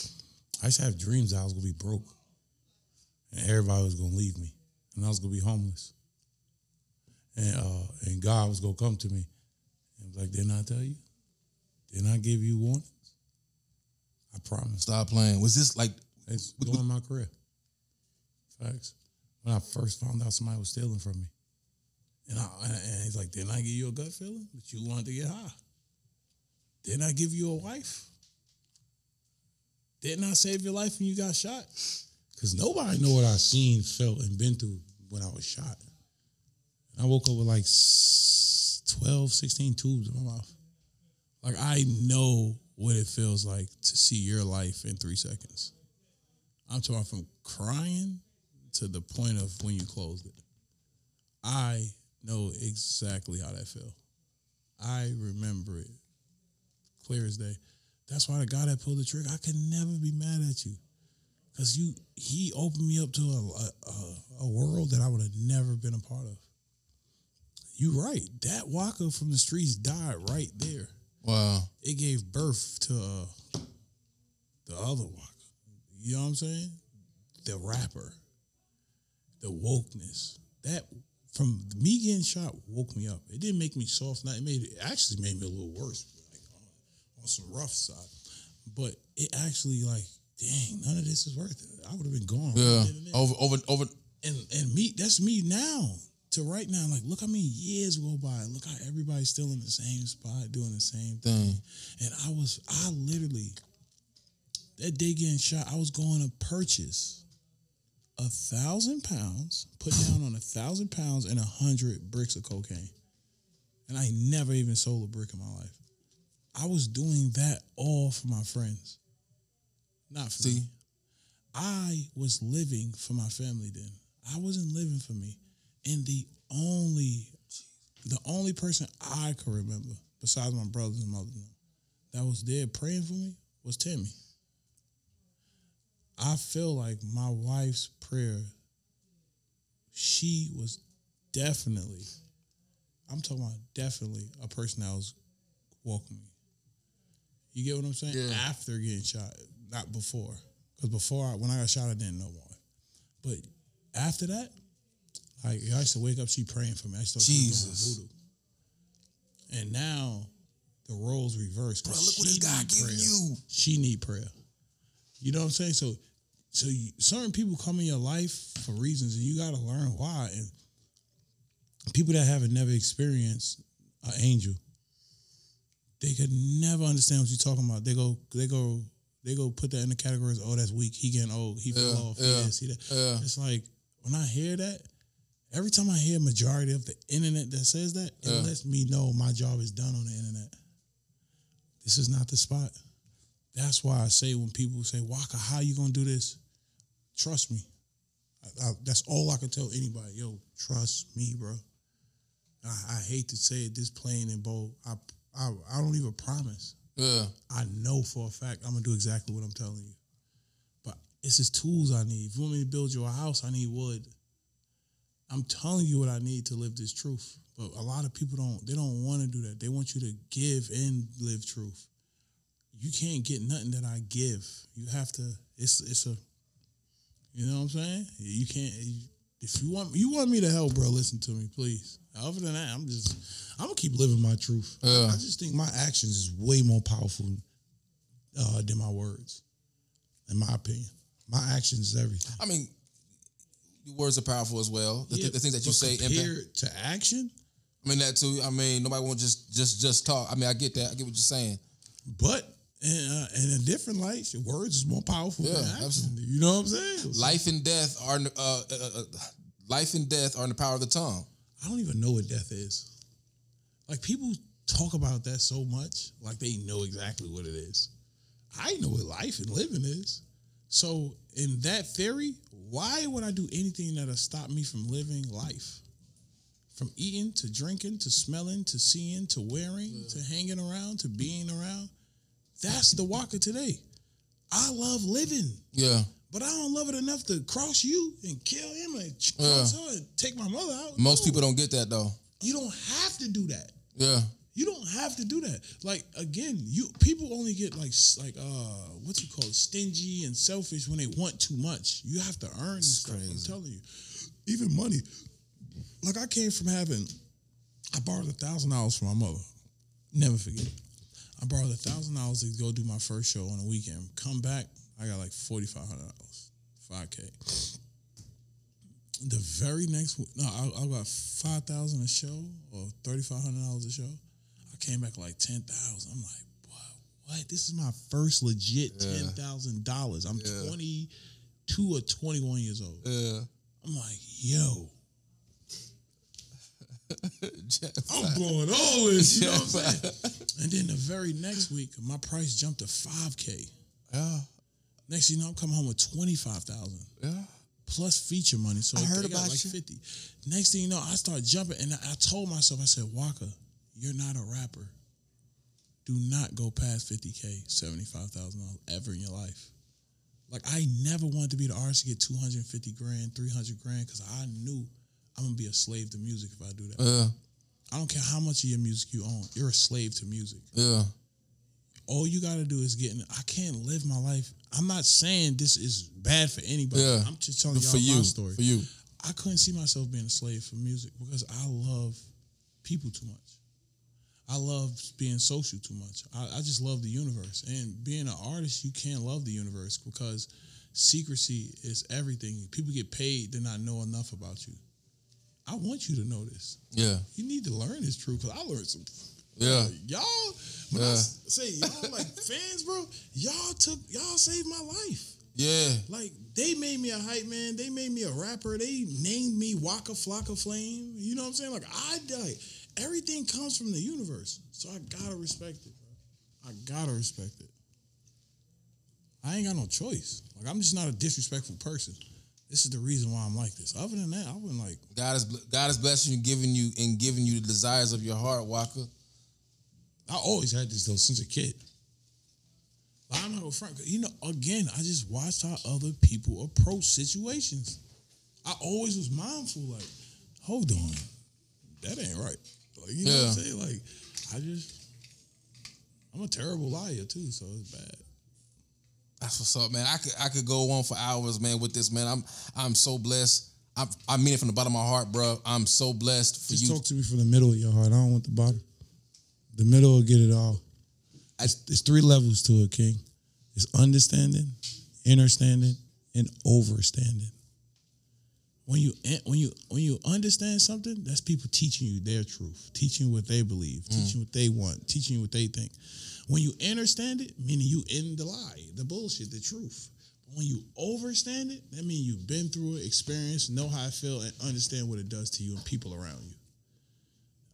I used to have dreams that I was gonna be broke, and everybody was gonna leave me, and I was gonna be homeless, and uh, and God was gonna come to me, and was like, "Didn't I tell you? Didn't I give you warnings? I promise." Stop playing. Was this like It's doing my career. Facts. When I first found out somebody was stealing from me, and I and he's like, "Didn't I give you a gut feeling that you wanted to get high? Didn't I give you a wife? Didn't I save your life when you got shot? Because nobody know what I seen, felt, and been through when I was shot. I woke up with like s- 12, 16 tubes in my mouth. Like I know what it feels like to see your life in three seconds. I'm talking from crying to the point of when you closed it. I know exactly how that felt. I remember it clear as day. That's why the guy that pulled the trigger, I can never be mad at you. Cause you he opened me up to a, a, a- world that I would have never been a part of. You right. That Waka from the streets died right there wow? it gave birth to uh, the other one. You know what I'm saying? The rapper, the wokeness. That from me getting shot woke me up. It didn't make me soft. Not it made it actually made me a little worse, like on, on some rough side. But it actually like, dang, none of this is worth it. I would have been gone. Yeah. then and there Over over over. and and me that's me now to right now like look how many years go by look how everybody's still in the same spot doing the same thing Thing. and i was i literally that day getting shot, I was going to purchase a thousand pounds, put down on a thousand pounds and a hundred bricks of cocaine. And I never even sold a brick in my life. I was doing that all for my friends. Not for See, me. I was living for my family then. I wasn't living for me. And the only the only person I could remember, besides my brothers and mother, that was there praying for me was Tammy. I feel like my wife's prayer, she was definitely, I'm talking about definitely a person that was walking me. You get what I'm saying? Yeah. After getting shot, not before. Because before, I, when I got shot, I didn't know one. But after that, like I used to wake up, she praying for me. I used started Jesus. doing voodoo. And now the roles reversed. Bro, look what this guy giving you. She need prayer. You know what I'm saying? So, so you, certain people come in your life for reasons, and you got to learn why. And people that haven't never experienced an angel, they could never understand what you're talking about. They go, they go, they go put that in the categories. Oh, that's weak. He getting old. He Yeah, fell off. yeah, Yeah, see that. yeah. It's like when I hear that. Every time I hear majority of the internet that says that, it Yeah. lets me know my job is done on the internet. This is not the spot. That's why I say when people say, Waka, how you gonna do this? Trust me. I, I, that's all I can tell anybody. Yo, trust me, bro. I, I hate to say it this plain and bold. I, I I don't even promise. Yeah. I know for a fact I'm gonna do exactly what I'm telling you. But it's just tools I need. If you want me to build your house, I need wood. I'm telling you what I need to live this truth. But a lot of people don't they don't want to do that. They want you to give and live truth. You can't get nothing that I give. You have to it's it's a you know what I'm saying? You can't if you want you want me to help, bro, listen to me, please. Other than that, I'm just I'm gonna keep living my truth. Yeah. I just think my actions is way more powerful uh, than my words, in my opinion. My actions is everything. I mean, your words are powerful as well. The, Yeah, the things that you say impact. to action, I mean that too. I mean, nobody won't just just just talk. I mean, I get that. I get what you're saying. but in, uh, in a different light, your words is more powerful Yeah, than action. absolutely. You know what I'm saying? Life and death are uh, uh, uh, life and death are in the power of the tongue. I don't even know what death is. Like people talk about that so much, like they know exactly what it is. I know what life and living is. So in that theory, why would I do anything that'll stop me from living life? From eating to drinking to smelling to seeing to wearing to hanging around to being around. That's the Waka today. I love living. Yeah, But I don't love it enough to cross you and kill him and cross her and take my mother out. most No. people don't get that though. You don't have to do that. Yeah, You don't have to do that. Like again, you people only get like like uh what's it called stingy and selfish when they want too much. You have to earn this stuff. I'm crazy. telling you, even money. Like I came from having, I borrowed a thousand dollars from my mother. Never forget. I borrowed a thousand dollars to go do my first show on a weekend. Come back, I got like forty five hundred dollars, five k. The very next, no, I, I got five thousand a show or thirty five hundred dollars a show. I came back like ten thousand. I'm like, what? What? This is my first legit Yeah. ten thousand dollars. I'm Yeah. twenty two or twenty one years old. yeah. I'm like, yo, <laughs> I'm blowing all this. You know what I'm saying? And then the very next week, my price jumped to five k. yeah, Next, thing you know, I'm coming home with twenty five thousand yeah. plus feature money. So I heard about like you. fifty. Next thing you know, I start jumping, and I, I told myself, I said, Waka, you're not a rapper. Do not go past fifty k, seventy five thousand dollars ever in your life. Like I never wanted to be the artist to get two hundred fifty grand, three hundred grand, because I knew I'm gonna be a slave to music if I do that. Yeah, I don't care how much of your music you own, you're a slave to music yeah, all you got to do is get in. I can't live my life. I'm not saying this is bad for anybody. yeah. I'm just telling y'all for you, my story. for you. I couldn't see myself being a slave for music because I love people too much. I love being social too much. I, I just love the universe. And being an artist, you can't love the universe because secrecy is everything. People get paid to not know enough about you. I want you to know this. Yeah, You need to learn this truth because I learned some Yeah. Y'all, when I Yeah. s- say y'all like <laughs> fans, bro, y'all took y'all saved my life. Yeah. Like they made me a hype man. They made me a rapper. They named me Waka Flocka Flame. You know what I'm saying? Like I like everything comes from the universe, so I gotta respect it. Bro. I gotta respect it. I ain't got no choice. Like I'm just not a disrespectful person. This is the reason why I'm like this. Other than that, I wouldn't like. God is God is blessing you, giving you and giving you the desires of your heart, Waka. I always had this though since a kid. But I'm not gonna front. You know, again, I just watched how other people approach situations. I always was mindful, like, hold on, that ain't right. Like, you know what I'm saying? Like, I just, I'm a terrible liar too, so it's bad. That's what's up, man. I could I could go on for hours, man, with this, man. I'm I'm so blessed. I, I mean it from the bottom of my heart, bro. I'm so blessed for Just you. talk to me from the middle of your heart. I don't want the bottom. The middle will get it all. It's, it's three levels to it, King. It's understanding, understanding, and overstanding. When you when you when you understand something, that's people teaching you their truth, teaching you what they believe, teaching you what they want, teaching you what they think. When you understand it, meaning you in the lie, the bullshit, the truth. But when you overstand it, that means you've been through it, experienced, know how it feel, and understand what it does to you and people around you.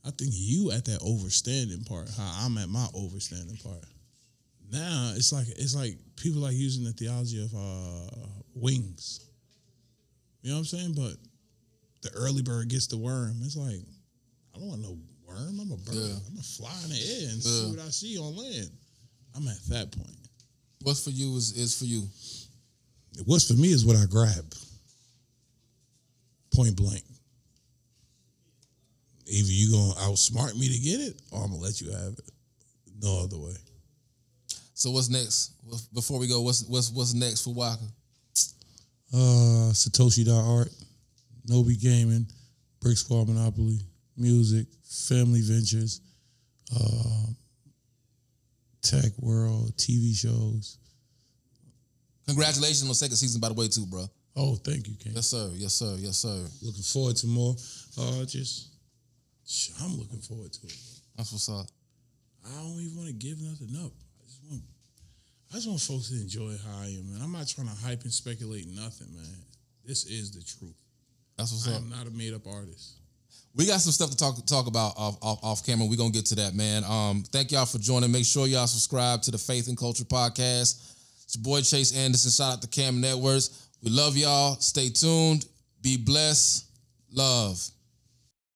I think you at that overstanding part, how I'm at my overstanding part. Now it's like it's like people like using the theology of uh, wings. You know what I'm saying? But the early bird gets the worm. It's like, I don't want no worm. I'm a bird. Yeah. I'm gonna fly in the air and see what I see on land. I'm at that point. What's for you is is for you. What's for me is what I grab. Point blank. Either you gonna outsmart me to get it, or I'm gonna let you have it. No other way. So what's next? Before we go, what's what's what's next for Waka? Uh, Satoshi Art, Nobi Gaming, Brick Squad Monopoly, music, family ventures, uh, tech world, TV shows. Congratulations on second season, by the way, too, bro. Oh, thank you, King. Yes, sir. Yes, sir. Yes, sir. Looking forward to more. Uh, just, I'm looking forward to it. That's what's up. I don't even want to give nothing up. I just want, I just want folks to enjoy how I am, man. I'm not trying to hype and speculate nothing, man. This is the truth. That's what's I up. am not a made up artist. We got some stuff to talk talk about off off, off camera. We're gonna get to that, man. Um, thank y'all for joining. Make sure y'all subscribe to the Faith N Culture Podcast. It's your boy Chase Anderson. Shout out to Cam Networks. We love y'all. Stay tuned. Be blessed. Love.